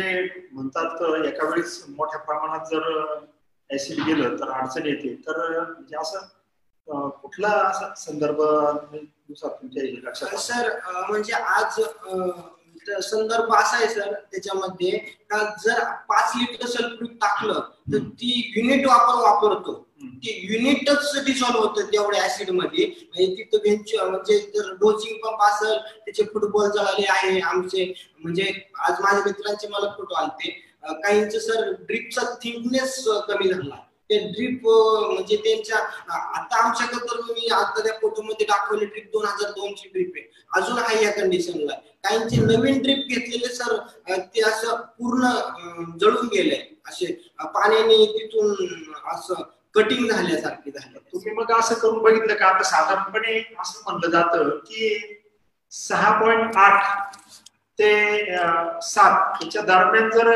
म्हणतात एका वेळेस मोठ्या प्रमाणात जर ऍसिड गेलं तर अडचण येते. तर म्हणजे असं कुठला असा संदर्भ तुमच्या? सर म्हणजे आज संदर्भ असा आहे सर त्याच्यामध्ये का जर पाच लिटर सल्फ्युरिक टाकलं तर ती युनिट आपण वापरतो. ते युनिटच डिझॉल्व्ह होतं तेवढ्या ऍसिडमध्ये म्हणजे तिथं व्हेंचर म्हणजे जर डोसिंग पंप असेल त्याचे फुटबॉल जळाले आहे आमचे म्हणजे आज माझ्या मित्रांचे मला फोटो आलते. काहींचे सर ड्रिपचा थिकनेस कमी झाला. ते ड्रिप म्हणजे त्यांच्या आता आमच्याकडे तर मी आता त्या फोटो मध्ये दाखवली दोन हजार दोन ची ड्रिप आहे. अजून आहे या कंडिशनला काहींचे नवीन ड्रीप घेतलेले सर ते असं पूर्ण जळून गेले. असे पाण्याने तिथून असं कटिंग झाल्यासारखे झालं. तुम्ही मग असं करून बघितलं का? आता साधारणपणे असं म्हणलं जातं की सहा पॉईंट आठ ते सात याच्या दरम्यान जर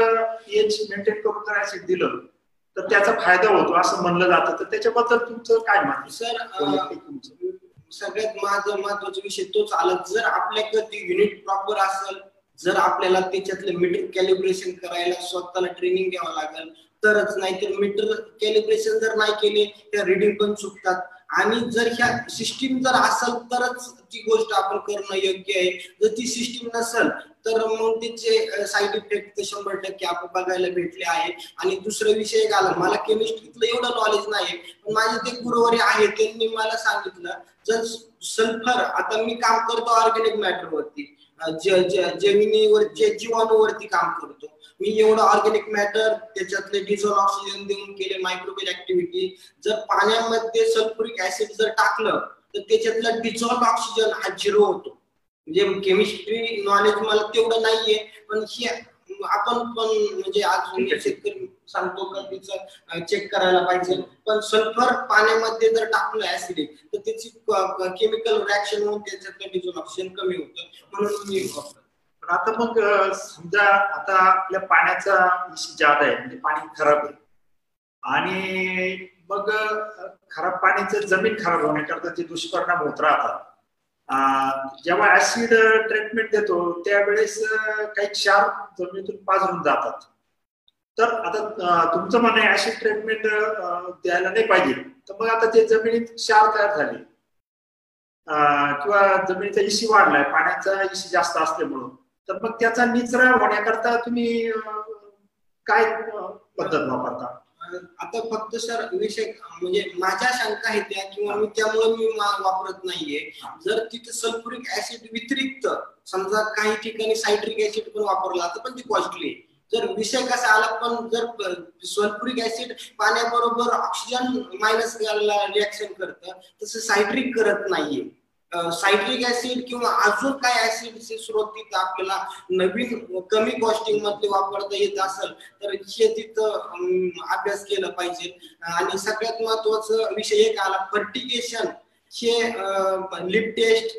एच मेंटेन करून जर ऍसिड दिलं तर त्याचा फायदा होतो असं म्हणलं जातं तर त्याच्याबद्दल तुमचं काय मत? सर तुमचं. सगळ्यात माझं महत्त्वाचा विषय तोच आला जर आपल्याकडे ते युनिट प्रॉपर असेल जर आपल्याला त्याच्यातलं मीटर कॅलिब्रेशन करायला स्वतःला ट्रेनिंग घ्यावं लागेल तरच नाहीतर मीटर कॅलिब्रेशन जर नाही केले त्या रिडिंग पण चुकतात आणि जर ह्या सिस्टीम जर असेल तरच ती गोष्ट आपण करणं योग्य आहे. जर ती सिस्टीम नसेल तर मग तिचे साईड इफेक्ट शंभर टक्के आपण बघायला भेटले आहे. आणि दुसरा विषय आला मला केमिस्ट्रीतलं एवढं नॉलेज नाही पण माझे ते गुरुवारी आहे त्यांनी मला सांगितलं जर सल्फर आता मी काम करतो ऑर्गॅनिक मॅटर वरती जमिनीवर जे जीवाणूवरती काम करतो मी एवढं ऑर्गॅनिक मॅटर त्याच्यातले डिझॉल्व ऑक्सिजन देऊन केले मायक्रोवेल ऍक्टिव्हिटी जर पाण्यामध्ये सल्फ्युरिक ऍसिड जर टाकलं तर त्याच्यातला डिझॉल्व ऑक्सिजन हा झिरो होतो. म्हणजे केमिस्ट्री नॉलेज मला तेवढं नाहीये पण हे आपण पण म्हणजे आज शेतकरी सांगतो का तिचं चेक करायला पाहिजे. पण सल्फर पाण्यामध्ये जर टाकलं ऍसिडिक तर त्याची केमिकल रिॲक्शन होऊन त्याच्यातलं डिझॉल्व ऑक्सिजन कमी होतं. म्हणून मी वापरतो. पण आता मग समजा आता आपल्या पाण्याचा विषय जादा आहे म्हणजे पाणी खराब आहे. आणि मग खराब पाण्याचं जमीन खराब होण्याकरता ते दुष्परिणाम होत राहतात जेव्हा ऍसिड ट्रीटमेंट देतो त्यावेळेस काही क्षार जमिनीतून पाझरून जातात. तर आता तुमचं म्हणणं आहे ऍसिड ट्रीटमेंट द्यायला नाही पाहिजे. तर मग आता ते जमिनीत क्षार तयार झाले किंवा जमिनीचा इशी वाढलाय पाण्याचा इशी जास्त असल्यामुळं तर मग त्याचा निचरा होण्याकरता तुम्ही काय पद्धत वापरता? आता फक्त सर विषय म्हणजे माझ्या शंका आहेत त्या किंवा मी त्यामुळे मी वापरत नाहीये. जर तिथे सल्फ्युरिक ऍसिड व्यतिरिक्त समजा काही ठिकाणी सायट्रिक ऍसिड पण वापरला तर पण ती कॉस्टली जर विषय कसा आला पण जर सल्फ्युरिक ऍसिड पाण्याबरोबर ऑक्सिजन मायनस रिॲक्शन करतं तसं सायट्रिक करत नाहीये. सायट्रिक ऍसिड किंवा अजून काय ऍसिडचे स्रोत तिथं आपल्याला नवीन कमी कॉस्टिंगमध्ये वापरता येत असेल तर शेतीत अभ्यास केला पाहिजे. आणि सगळ्यात महत्त्वाचा विषय एक आला फर्टिगेशन हे लिप टेस्ट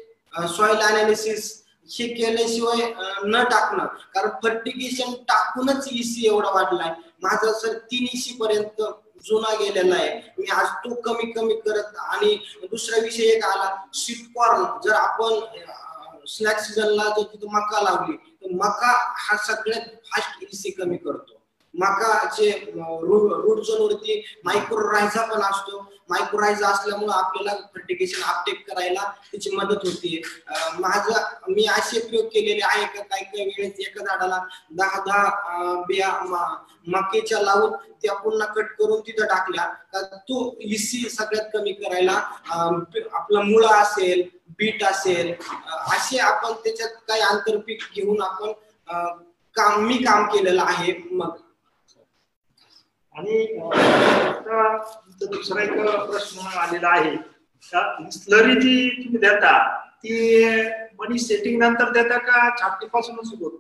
सॉइल अनालिसिस हे केल्याशिवाय न टाकणं. कारण फर्टिगेशन टाकूनच इसी एवढा वाढलाय. माझा सर तीन इसी पर्यंत जुना गेलेला आहे. मी आज तो कमी कमी करत आणि दुसरा विषय एक आला. स्वीट कॉर्न जर आपण स्नॅक सीझनला जर तिथं मका लावली तर मका हा सगळ्यात फास्ट इसी कमी करतो. मकाचे रूट झोन वरती मायक्रोरायझा पण असतो. मायक्रोरायझा असल्यामुळे आपल्याला फर्टिगेशन अपटेक करायला त्याची मदत होते. माझा मी असे प्रयोग केलेले आहे का काही काही वेळेस एका झाडाला दहा दहा बिया मकेच्या लावून त्या पुन्हा कट करून तिथं टाकल्या. तो इसी सगळ्यात कमी करायला आपला मुळा असेल बीट असेल असे आपण त्याच्यात काही आंतरपीक घेऊन आपण काम मी काम केलेलं आहे मग. आणि दुसरा एक प्रश्न आलेला आहे. स्लरी जी तुम्ही देता ती मनी सेटिंग नंतर देता का छाटणीपासूनच सुरू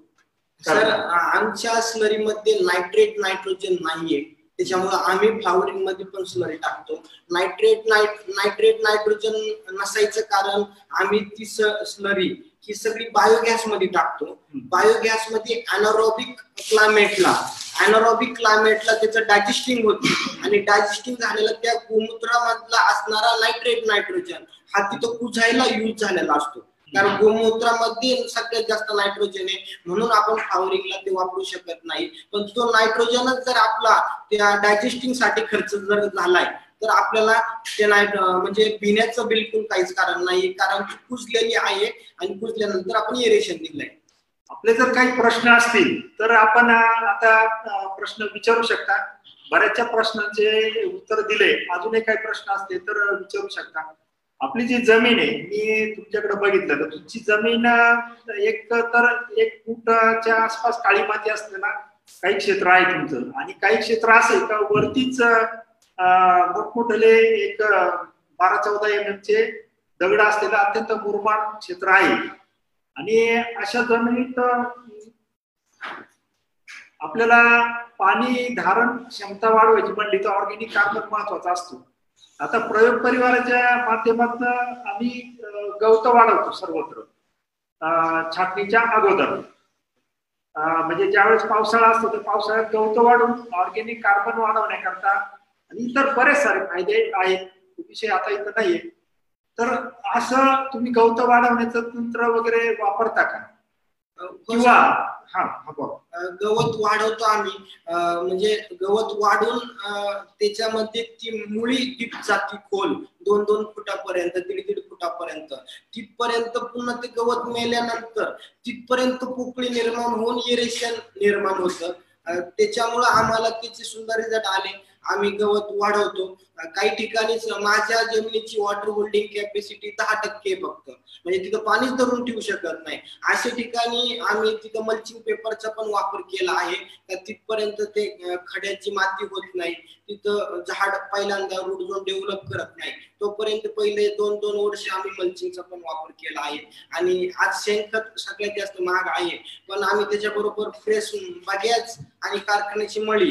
सर आमच्या स्लरीमध्ये नायट्रेट नायट्रोजन नाहीये. त्याच्यामुळे आम्ही फ्लावरिंगमध्ये पण स्लरी टाकतो. नायट्रेट नायट्रेट नायट्रोजन नसायचं कारण आम्ही ती स्लरी ही सगळी बायोगॅसमध्ये टाकतो. बायोगॅसमध्ये अनारोबिक क्लायमेटला अनारोबिक क्लायमेटला त्याचं डायजेस्टिंग होते. आणि डायजेस्टिंग झालेलं त्या गोमूत्रामधला असणारा नायट्रेट नायट्रोजन हा तिथं कुजायला युज झालेला असतो. कारण गोमूत्रामध्ये सगळ्यात जास्त नायट्रोजन आहे. म्हणून आपण फ्लावरिंगला ते वापरू शकत नाही. पण तो नायट्रोजनच जर आपला त्या डायजेस्टिंगसाठी खर्च जर झालाय तर आपल्याला ते नाईट म्हणजे पिण्याचं बिलकुल काहीच कारण नाही कारण कुजलेली आहे आणि कुजल्यानंतर आपण एरेशन दिलंय आपले जर काही प्रश्न असतील तर आपण आता प्रश्न विचारू शकता. बऱ्याचशा प्रश्नांचे उत्तर दिले. अजूनही काही प्रश्न असते तर विचारू शकता. आपली जी जमीन आहे मी तुमच्याकडे बघितलं तर तुमची जमीन एक तर एक फुटाच्या आसपास काळी माती असलेला काही क्षेत्र आहे तुमचं. आणि काही क्षेत्र असेल का वरतीच मोठमोठले एक बारा चौदा एम एम चे दगड असलेलं अत्यंत मुरमाड क्षेत्र आहे. आणि अशा जमिनीत आपल्याला पाणी धारण क्षमता वाढवायची म्हणली तर ऑर्गेनिक कार्बन महत्त्वाचा असतो. आता प्रयोग परिवाराच्या माध्यमातून आम्ही गवत वाढवतो सर्वत्र. छाटणीच्या अगोदर. म्हणजे ज्यावेळेस पावसाळा असतो तर पावसाळ्यात गवत वाढून ऑर्गेनिक कार्बन वाढवण्याकरता आणि इतर बरेच सारे फायदे आहेत. विषय आता इथं नाहीये. तर असं तुम्ही गवत वाढवण्याचं तंत्र वगैरे वापरता का? किंवा हा गवत वाढवतो आम्ही. म्हणजे गवत वाढून त्याच्यामध्ये ती मुळी डीप जाती खोल. दोन दोन फुटापर्यंत दीड दीड फुटापर्यंत. तिथपर्यंत पुन्हा ते गवत मेल्यानंतर तिथपर्यंत पोकळी निर्माण होऊन इरेशन निर्माण होतं. त्याच्यामुळं आम्हाला त्याचे सुंदर रिझल्ट आले. आम्ही गवत वाढवतो. काही ठिकाणी माझ्या जमिनीची वॉटर होल्डिंग कॅपॅसिटी दहा टक्के फक्त. म्हणजे तिथं पाणीच धरून ठेवू शकत नाही. अशा ठिकाणी आम्ही तिथं मल्चिंग पेपरचा पण वापर केला आहे. तिथपर्यंत ते खड्याची माती होत नाही. तिथं झाड पहिल्यांदा रूट झोन डेव्हलप करत नाही. तोपर्यंत पहिले दोन दोन वर्ष आम्ही मल्चिंगचा पण वापर केला आहे. आणि आज शेणखत सगळ्यात जास्त महाग आहे. पण आम्ही त्याच्याबरोबर फ्रेश बगॅच आणि कारखान्याची मळी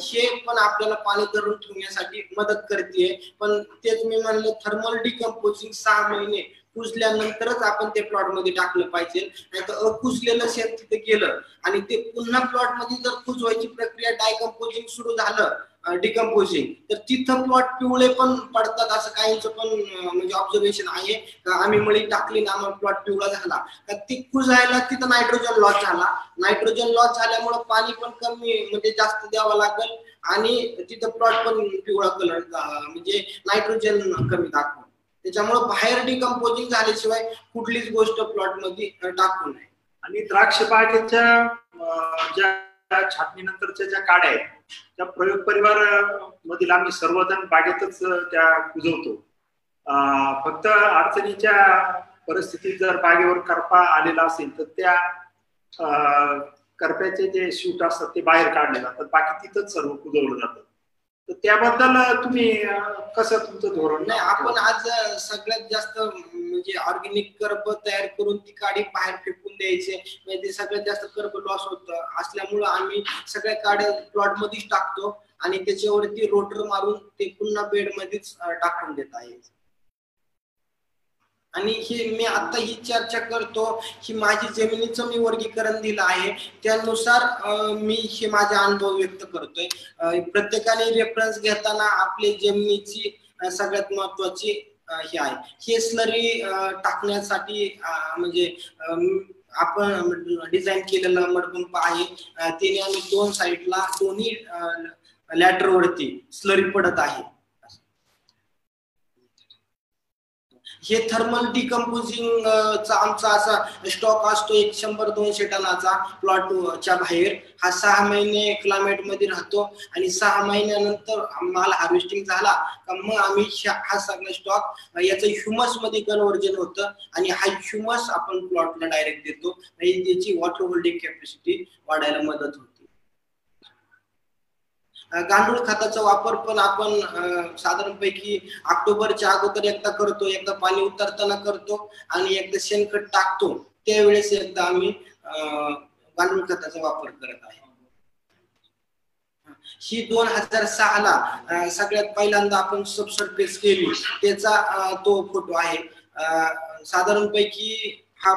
हे पण आपल्याला पाणी धरून ठेवण्यासाठी मदत करते पण तेच मी म्हणलं थर्मल डिकम्पोजिंग सहा महिने कुजल्यानंतरच आपण ते प्लॉटमध्ये टाकलं पाहिजे. नाही तर अकुजलेलं शेत तिथे गेलं. आणि ते पुन्हा प्लॉटमध्ये जर कुजवायची प्रक्रिया डायकम्पोजिंग सुरू झालं डिकम्पोजिंग तर तिथं प्लॉट पिवळे पण पडतात असं काहींचं पण म्हणजे ऑब्झर्वेशन आहे. आम्ही मळी टाकली ना आम्हाला प्लॉट पिवळा झाला. तर ती कुजायला तिथं नायट्रोजन लॉस झाला. नायट्रोजन लॉस झाल्यामुळे पाणी पण कमी म्हणजे जास्त द्यावं लागेल. आणि तिथं प्लॉट पण पिवळा कलर म्हणजे नायट्रोजन कमी दाखवून त्याच्यामुळे बाहेर डिकम्पोजिंग झाल्याशिवाय कुठलीच गोष्ट प्लॉटमध्ये टाकू नये. आणि द्राक्ष बागेच्या ज्या छाटणीनंतरच्या ज्या काड्या आहेत त्या प्रयोग परिवार मधील आम्ही सर्वजण बागेतच त्या कुजवतो. फक्त अडचणीच्या परिस्थितीत जर बागेवर करपा आलेला असेल तर त्या करप्याचे जे शूट असतात ते बाहेर काढले जातात. बाकी तिथंच सर्व कुजवलं जातं. तर त्याबद्दल तुम्ही कसं तुमचं धोरण नाही आपण आज सगळ्यात जास्त म्हणजे ऑर्गॅनिक कर्ब तयार करून ती काडी बाहेर फेकून द्यायचे. म्हणजे ते सगळ्यात जास्त कर्ब लॉस होत. असल्यामुळं आम्ही सगळ्या काड्या प्लॉट मध्येच टाकतो आणि त्याच्यावरती रोटर मारून ते पुन्हा बेड मध्येच टाकून देत आहे. आणि हे मी आता ही चर्चा करतो ही माझी जमिनीचं मी वर्गीकरण दिलं आहे त्यानुसार मी हे माझा अनुभव व्यक्त करतोय. प्रत्येकाने रेफरन्स घेताना आपली जमिनीची सगळ्यात महत्वाची हे आहे. हे स्लरी टाकण्यासाठी म्हणजे आपण डिझाईन केलेला मडपंप आहे त्याने आम्ही दोन साईडला दोन्ही लॅटरवरती स्लरी पडत आहे. हे थर्मल डिकम्पोजिंग चा आमचा असा स्टॉक असतो एक शंभर दोनशे टनाचा प्लॉटच्या बाहेर. हा सहा महिने क्लायमेटमध्ये राहतो आणि सहा महिन्यानंतर माल हार्वेस्टिंग झाला का मग आम्ही हा सगळा स्टॉक याचं ह्युमसमध्ये कन्वर्जन होतं आणि हा ह्युमस आपण प्लॉटला डायरेक्ट देतो. म्हणजे त्याची वॉटर होल्डिंग कॅपॅसिटी वाढायला मदत होते. गांडूळ खताचा वापर पण आपण साधारणपैकी ऑक्टोबरच्या अगोदर एकदा करतो एकदा पाणी उतरताना करतो आणि एकदा शेणखत टाकतो. त्यावेळेस एकदा आम्ही अं, गांडूळ खताचा वापर करत आहे. ही दोन हजार सहा ला सगळ्यात पहिल्यांदा आपण सबसर्फेस केली. त्याचा तो फोटो आहे. अं, साधारणपैकी हा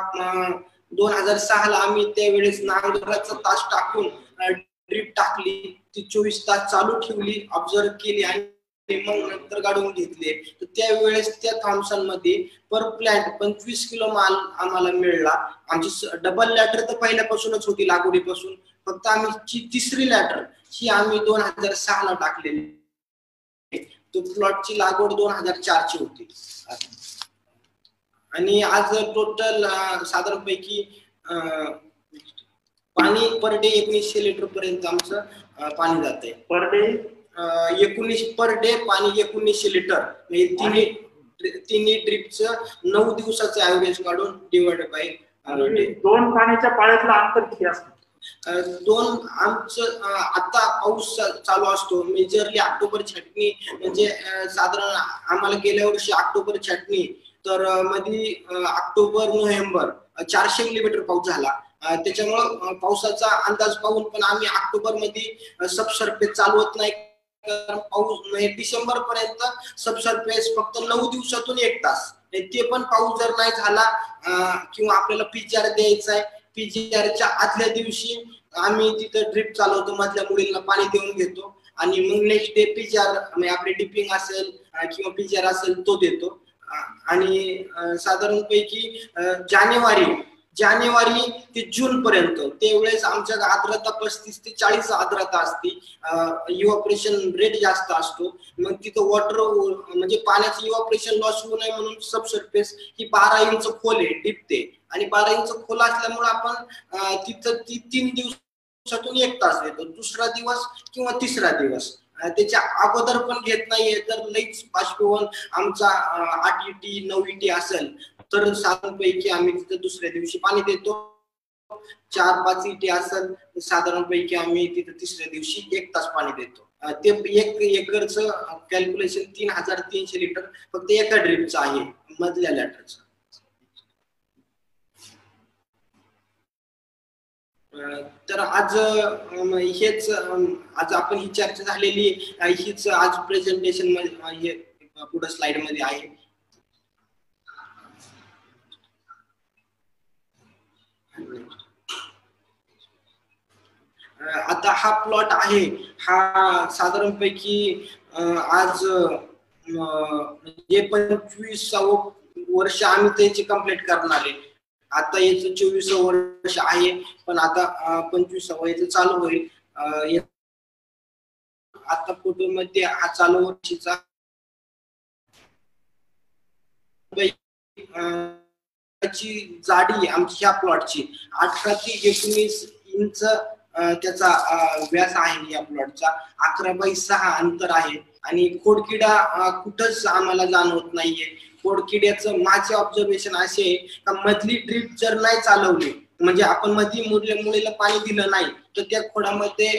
दोन हजार सहा ला आम्ही त्यावेळेस नांगराचा तास टाकून ड्रीप टाकली. ती चोवीस तास चालू ठेवली ऑब्झर्व केली आणि मग नंतर काढून घेतले. तर त्यावेळेस त्या थॉम्सनमध्ये पर प्लॅन्ट पंचवीस किलो माल आम्हाला मिळला. आमची डबल लॅटर तर पहिल्यापासूनच होती लागवडीपासून. फक्त आम्ही ची तिसरी लॅटर ही आम्ही दोन हजार सहा ला टाकलेली. तो प्लॉटची लागवड दोन हजार चार ची होती. आणि आज टोटल साधारणपैकी पाणी पर डे एकोणीसशे लिटर पर्यंत आमचं पाणी जात. Per day? एकोणीस पर डे पाणी एकोणीसशे लिटर. म्हणजे तिन्ही तिन्ही नऊ दिवसाचं ऍव्हरेज काढून डिवाइड बाय दोन पाण्याच्या पाळ्यातलं अंतर किती असतं? दोन आमचं आता पाऊस चालू असतो. मेजरली ऑक्टोबर छटणी म्हणजे साधारण आम्हाला गेल्या वर्षी ऑक्टोबर छटणी तर अं, ऑक्टोबर नोव्हेंबर चारशे मिलीमीटर पाऊस झाला. त्याच्यामुळं पावसाचा अंदाज पाहून पण आम्ही ऑक्टोबरमध्ये सबसर्फेस चालवत नाही. कारण पाऊस म्हणजे डिसेंबर पर्यंत सबसर्फेस फक्त नऊ दिवसातून एक तास. ते पण पाऊस जर नाही झाला किंवा आपल्याला पीजीआर द्यायचा आहे पीजीआरच्या आदल्या दिवशी आम्ही तिथं ड्रिप चालवतो मधल्या मुलींना पाणी देऊन घेतो. आणि मग नेक्स्ट डे पीजीआर म्हणजे आपले डिपिंग असेल किंवा पीजीआर असेल तो देतो. आणि साधारणपैकी जानेवारी जानेवारी ते जून पर्यंत. त्यावेळेस आमच्या आर्द्रता पस्तीस ते चाळीस आर्द्रता असते. इव्हॉपरेशन रेट जास्त असतो. मग तिथं वॉटर म्हणजे पाण्याचं इव्हॉपरेशन लॉस होऊ नये म्हणून सबसर्फेस ही बारा इंच खोल आहे टिपते आणि बारा इंच खोल असल्यामुळे आपण तिथं ती तीन दिवसातून एक तास देतो. दुसरा दिवस किंवा तिसरा दिवस. त्याच्या अगोदर पण घेत नाहीये तर लईच बाष्पीभवन आमचा आठ इटी नऊ इटी असेल. तर साधारणपैकी आम्ही तिथं दुसऱ्या दिवशी पाणी देतो. चार पाच इटी असेल साधारणपैकी आम्ही तिथं तिसऱ्या दिवशी एक तास पाणी देतो. ते एक एकरचं कॅल्क्युलेशन तीन हजार तीनशे लिटर फक्त एका ड्रिपचं आहे मधल्या लॅटरच. तर आज हेच आज आपण ही चर्चा झालेली हीच आज प्रेझेंटेशनमध्ये पुढे स्लाइडमध्ये आहे. आता हा प्लॉट आहे. हा साधारणपैकी आज अं, म्हणजे पंचवीसावं वर्ष आम्ही त्याची कंप्लीट करणार आहे. आता याचं चोवीस वर्ष आहे पण आता अं, पंचवीसावं याचं चालू होईल. आता फोटो मध्ये हा चालू वर्षीचा जाडी आमची ह्या प्लॉटची अठरा ते एकोणीस इंच त्याचा व्यास आहे या प्लॉटचा अकरा बाय सहा अंतर आहे. आणि खोडकिडा कुठंच आम्हाला जाणवत नाहीये. खोडकिड्याचं माझे ऑब्झर्वेशन असे आहे का मधली ड्रीप जर नाही चालवली म्हणजे आपण मधली मुरल्या मुलीला पाणी दिलं नाही तर त्या खोडामध्ये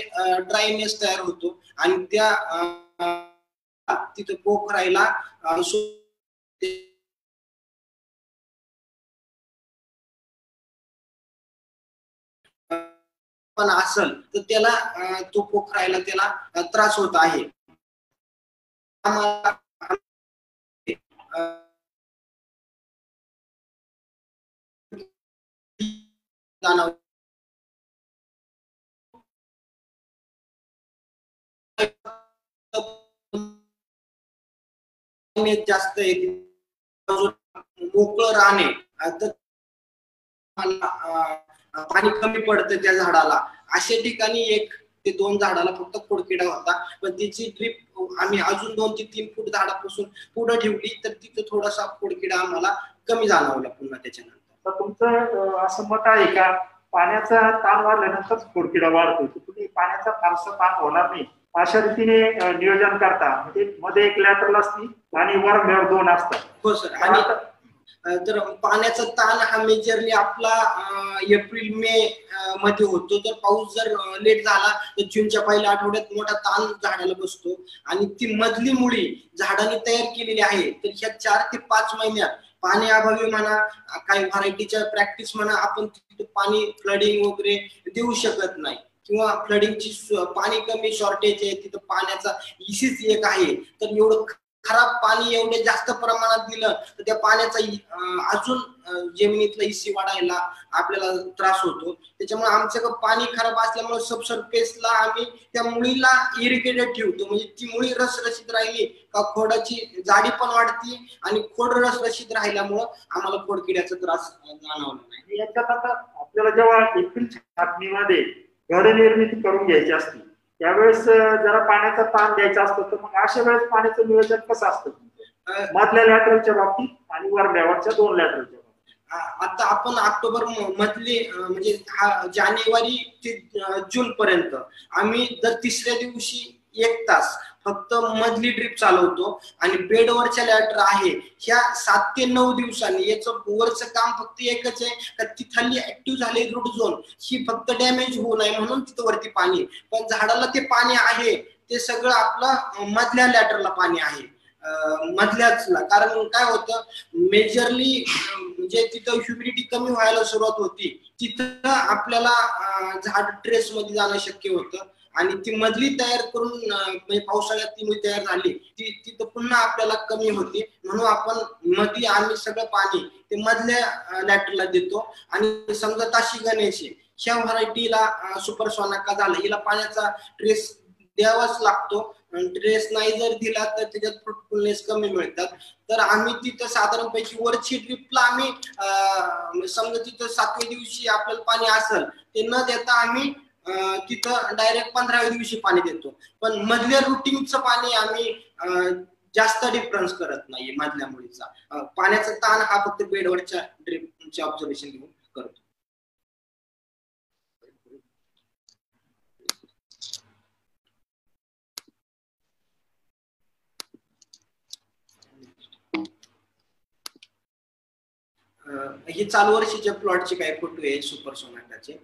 ड्रायनेस तयार होतो. आणि त्या तिथं पोखरायला पण असल तर त्याला तो पोखरायला त्याला त्रास होत आहे. जास्त आहे मोकळं राहणे तर मला, पाणी कमी पडतं त्या झाडाला. अशा ठिकाणी एक ते दोन झाडाला फक्त खोडकिडा होता. पण तिची ट्रिप आम्ही अजून दोन ते तीन फूट झाडापासून पुढे ठेवली तर तिथं थोडासा खोडकिडा आम्हाला कमी जाणवला पुन्हा त्याच्यानंतर. तर तुमचं असं मत आहे का? पाण्याचा ताण वाढल्यानंतर खोडकिडा वाढतो तुम्ही पाण्याचा फारसा ताण होणार नाही. अशा रीतीने नियोजन करता. म्हणजे मध्ये एक लॅटरल असती आणि वर दोन असतात. हो सर. आणि तर पाण्याचा ताण हा मेजरली आपला एप्रिल मे मध्ये होतो. तर पाऊस जर लेट झाला तर जूनच्या पहिल्या आठवड्यात मोठा ताण झाडाला बसतो. आणि ती मधली मुळी झाडाने तयार केलेली आहे तर ह्या चार ते पाच महिन्यात पाणी अभावी म्हणा काही व्हरायटीच्या प्रॅक्टिस म्हणा आपण तिथे पाणी फ्लडिंग वगैरे देऊ शकत नाही. किंवा फ्लडिंगची पाणी कमी शॉर्टेज आहे तिथं पाण्याचा इशीच एक आहे. तर एवढं खराब पाणी एवढे जास्त प्रमाणात दिलं तर त्या पाण्याचा अजून जमिनीतला इसी वाढायला आपल्याला त्रास होतो. त्याच्यामुळे आमच्याकडे पाणी खराब असल्यामुळे सबसर्फेसला आम्ही त्या मुळीला इरिगेटेड ठेवतो. म्हणजे ती मुळी रसरशीत राहिली का खोडाची जाडी पण वाढती आणि खोड रसरशीत राहिल्यामुळं आम्हाला खोडकिड्याचा त्रास जाणवला नाही. याच्यात आता आपल्याला जेव्हा एप्रिल छाटणीमध्ये घर निर्मिती करून घ्यायची असते त्यावेळेस जरा पाण्याचा ताण द्यायचा असतो तर मग अशा वेळेस पाण्याचं नियोजन कसं असतं? मधल्या लॅटरलच्या बाबतीत आणि वरल्यावरच्या दोन लॅटरलच्या आता आपण ऑक्टोबर मधली म्हणजे जानेवारी ते जून पर्यंत आम्ही दर तिसऱ्या दिवशी एक तास फक्त मधली ट्रिप चालवतो. आणि बेडवरच्या लॅटर आहे ह्या सात ते नऊ दिवसांनी याचं वरचं काम फक्त एकच आहे का तिथली ऍक्टिव्ह झाले रूट झोन ही फक्त डॅमेज होऊ नये म्हणून तिथं वरती पाणी पण झाडाला ते पाणी आहे ते सगळं आपलं मधल्या लॅटरला पाणी आहे. मधल्याचला कारण काय होतं मेजरली म्हणजे तिथं ह्युमिडिटी कमी व्हायला सुरुवात होती. तिथं आपल्याला झाड ट्रेस मध्ये जाणं शक्य होतं. आणि ती मधली तयार करून म्हणजे पावसाळ्यात ती मजली तयार झाली ती तिथं पुन्हा आपल्याला कमी होती. म्हणून आपण मधी आम्ही सगळं पाणी ते मधल्या लॅटरला देतो. आणि समजा ताशी गणेश ह्या व्हरायटीला सुपर सोनाका झाला. हिला पाण्याचा ट्रेस द्यावाच लागतो. ट्रेस नाही जर दिला तर त्याच्यात फ्रुटफुलनेस कमी मिळतात. तर आम्ही तिथं साधारणपैकी वरची ट्रिपला आम्ही समजा तिथं सातव्या दिवशी आपल्याला पाणी असेल ते न देता आम्ही तिथं डायरेक्ट पंधराव्या दिवशी पाणी देतो. पण मधल्या रुटीनचं पाणी आम्ही जास्त डिफरन्स करत नाही मधल्या मुलीचा पाण्याचा ताण हा फक्त बेडवरच्या ड्रिपचे ऑब्झर्वेशन घेऊन करतो. हे चालू वर्षीच्या प्लॉटचे काही फोटो आहे सुपर सोनाटाचे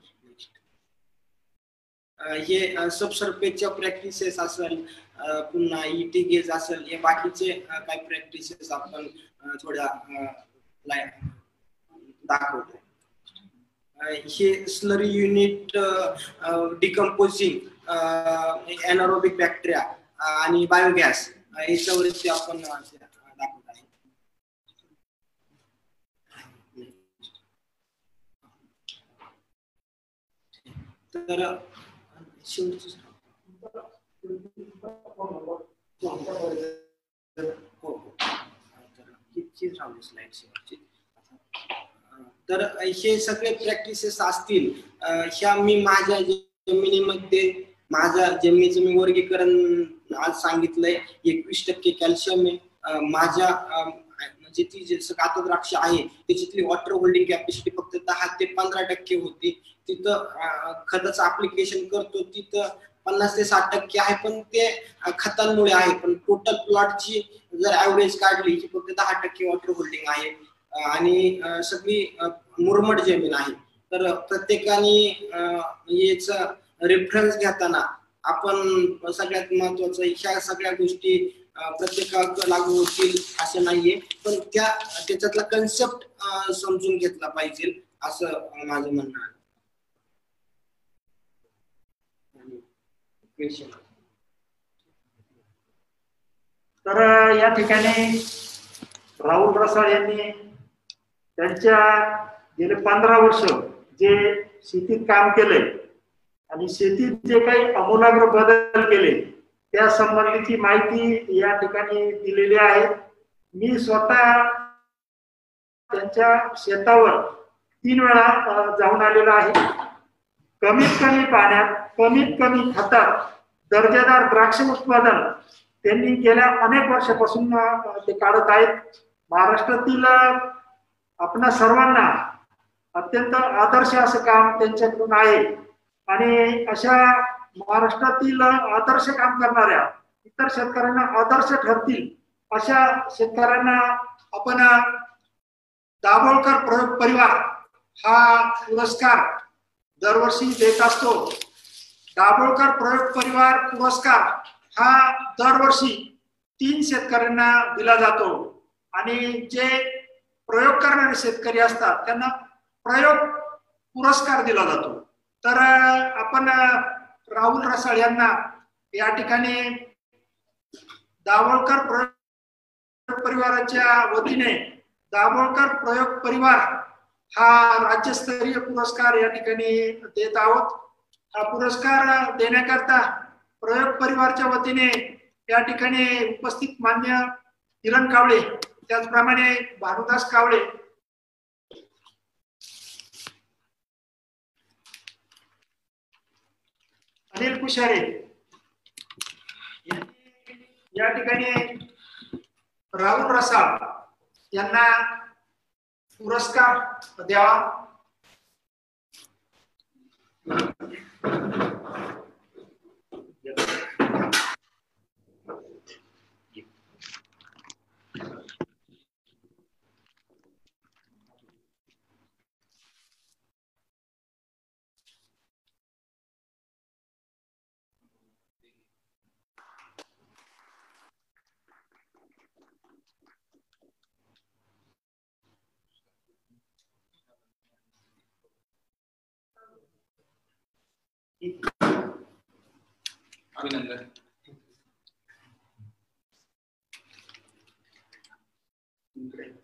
हे सबसर्फेसच्या प्रॅक्टिसेस असेल पुन्हा इटी गेज असेल हे बाकीचे काही प्रॅक्टिसेस आपण थोड्या दाखवतो हे slurry unit decomposing anaerobic bacteria आणि बायोगॅस याच्यावरती आपण दाखवत आहे. तर शेवटचं तर हे सगळे प्रॅक्टिसेस असतील ह्या मी माझ्या जमिनीमध्ये माझ्या जमिनीचं मी वर्गीकरण आज सांगितलंय एकवीस टक्के कॅल्शियम आहे. माझ्या जिथली जे आता द्राक्ष आहे त्याच्यातली वॉटर होल्डिंग कॅपॅसिटी फक्त दहा ते पंधरा टक्के होती. तिथं खताचं अप्लिकेशन करतो तिथं पन्नास ते साठ टक्के आहे पण ते खतांमुळे आहे. पण टोटल प्लॉटची जर ऍव्हरेज काढली की फक्त दहा टक्के वॉटर होल्डिंग आहे. आणि सगळी मुरमट जमीन आहे. तर प्रत्येकाने याच रेफरन्स घेताना आपण सगळ्यात महत्वाचं ह्या सगळ्या गोष्टी प्रत्येकाला लागू होतील असं नाहीये. पण त्या त्याच्यातला कन्सेप्ट समजून घेतला पाहिजे असं माझं म्हणणं आहे. तर या ठिकाणी राहुल रसाळ यांनी त्यांच्या गेले पंधरा वर्ष जे शेतीत काम केलंय आणि शेतीत जे काही अमूलाग्र बदल केले त्या संबंधीची माहिती या ठिकाणी दिलेली आहे. मी स्वतः त्यांच्या शेतावर तीन वेळा जाऊन आलेलो आहे. कमीत कमी पाण्यात कमीत कमी खतात दर्जेदार द्राक्ष उत्पादन त्यांनी गेल्या अनेक वर्षापासून ते काढत आहेत. महाराष्ट्रातील आपण आपणा सर्वांना अत्यंत आदर्श असं काम त्यांच्याकडून आहे. आणि अशा महाराष्ट्रातील आदर्श काम करणाऱ्या इतर शेतकऱ्यांना आदर्श ठरतील अशा शेतकऱ्यांना आपण दाभोळकर प्रयोग परिवार हा पुरस्कार दरवर्षी देत असतो. दाभोळकर प्रयोग परिवार पुरस्कार हा दरवर्षी तीन शेतकऱ्यांना दिला जातो. आणि जे प्रयोग करणारे शेतकरी असतात त्यांना प्रयोग पुरस्कार दिला जातो. तर आपण राहुल रसाळ यांना या ठिकाणी दाभोळकर प्रयोग परिवाराच्या वतीने दाभोळकर प्रयोग परिवार हा राज्यस्तरीय पुरस्कार या ठिकाणी देत आहोत. हा पुरस्कार देण्याकरता प्रयोग परिवारच्या वतीने या ठिकाणी उपस्थित मान्य किरण कावळे त्याचप्रमाणे भानुदास कावळे अनिल कुशारे यांनी या ठिकाणी राहुल रसाळ यांना पुरस्कार द्यावा அபிநந்தன் Great.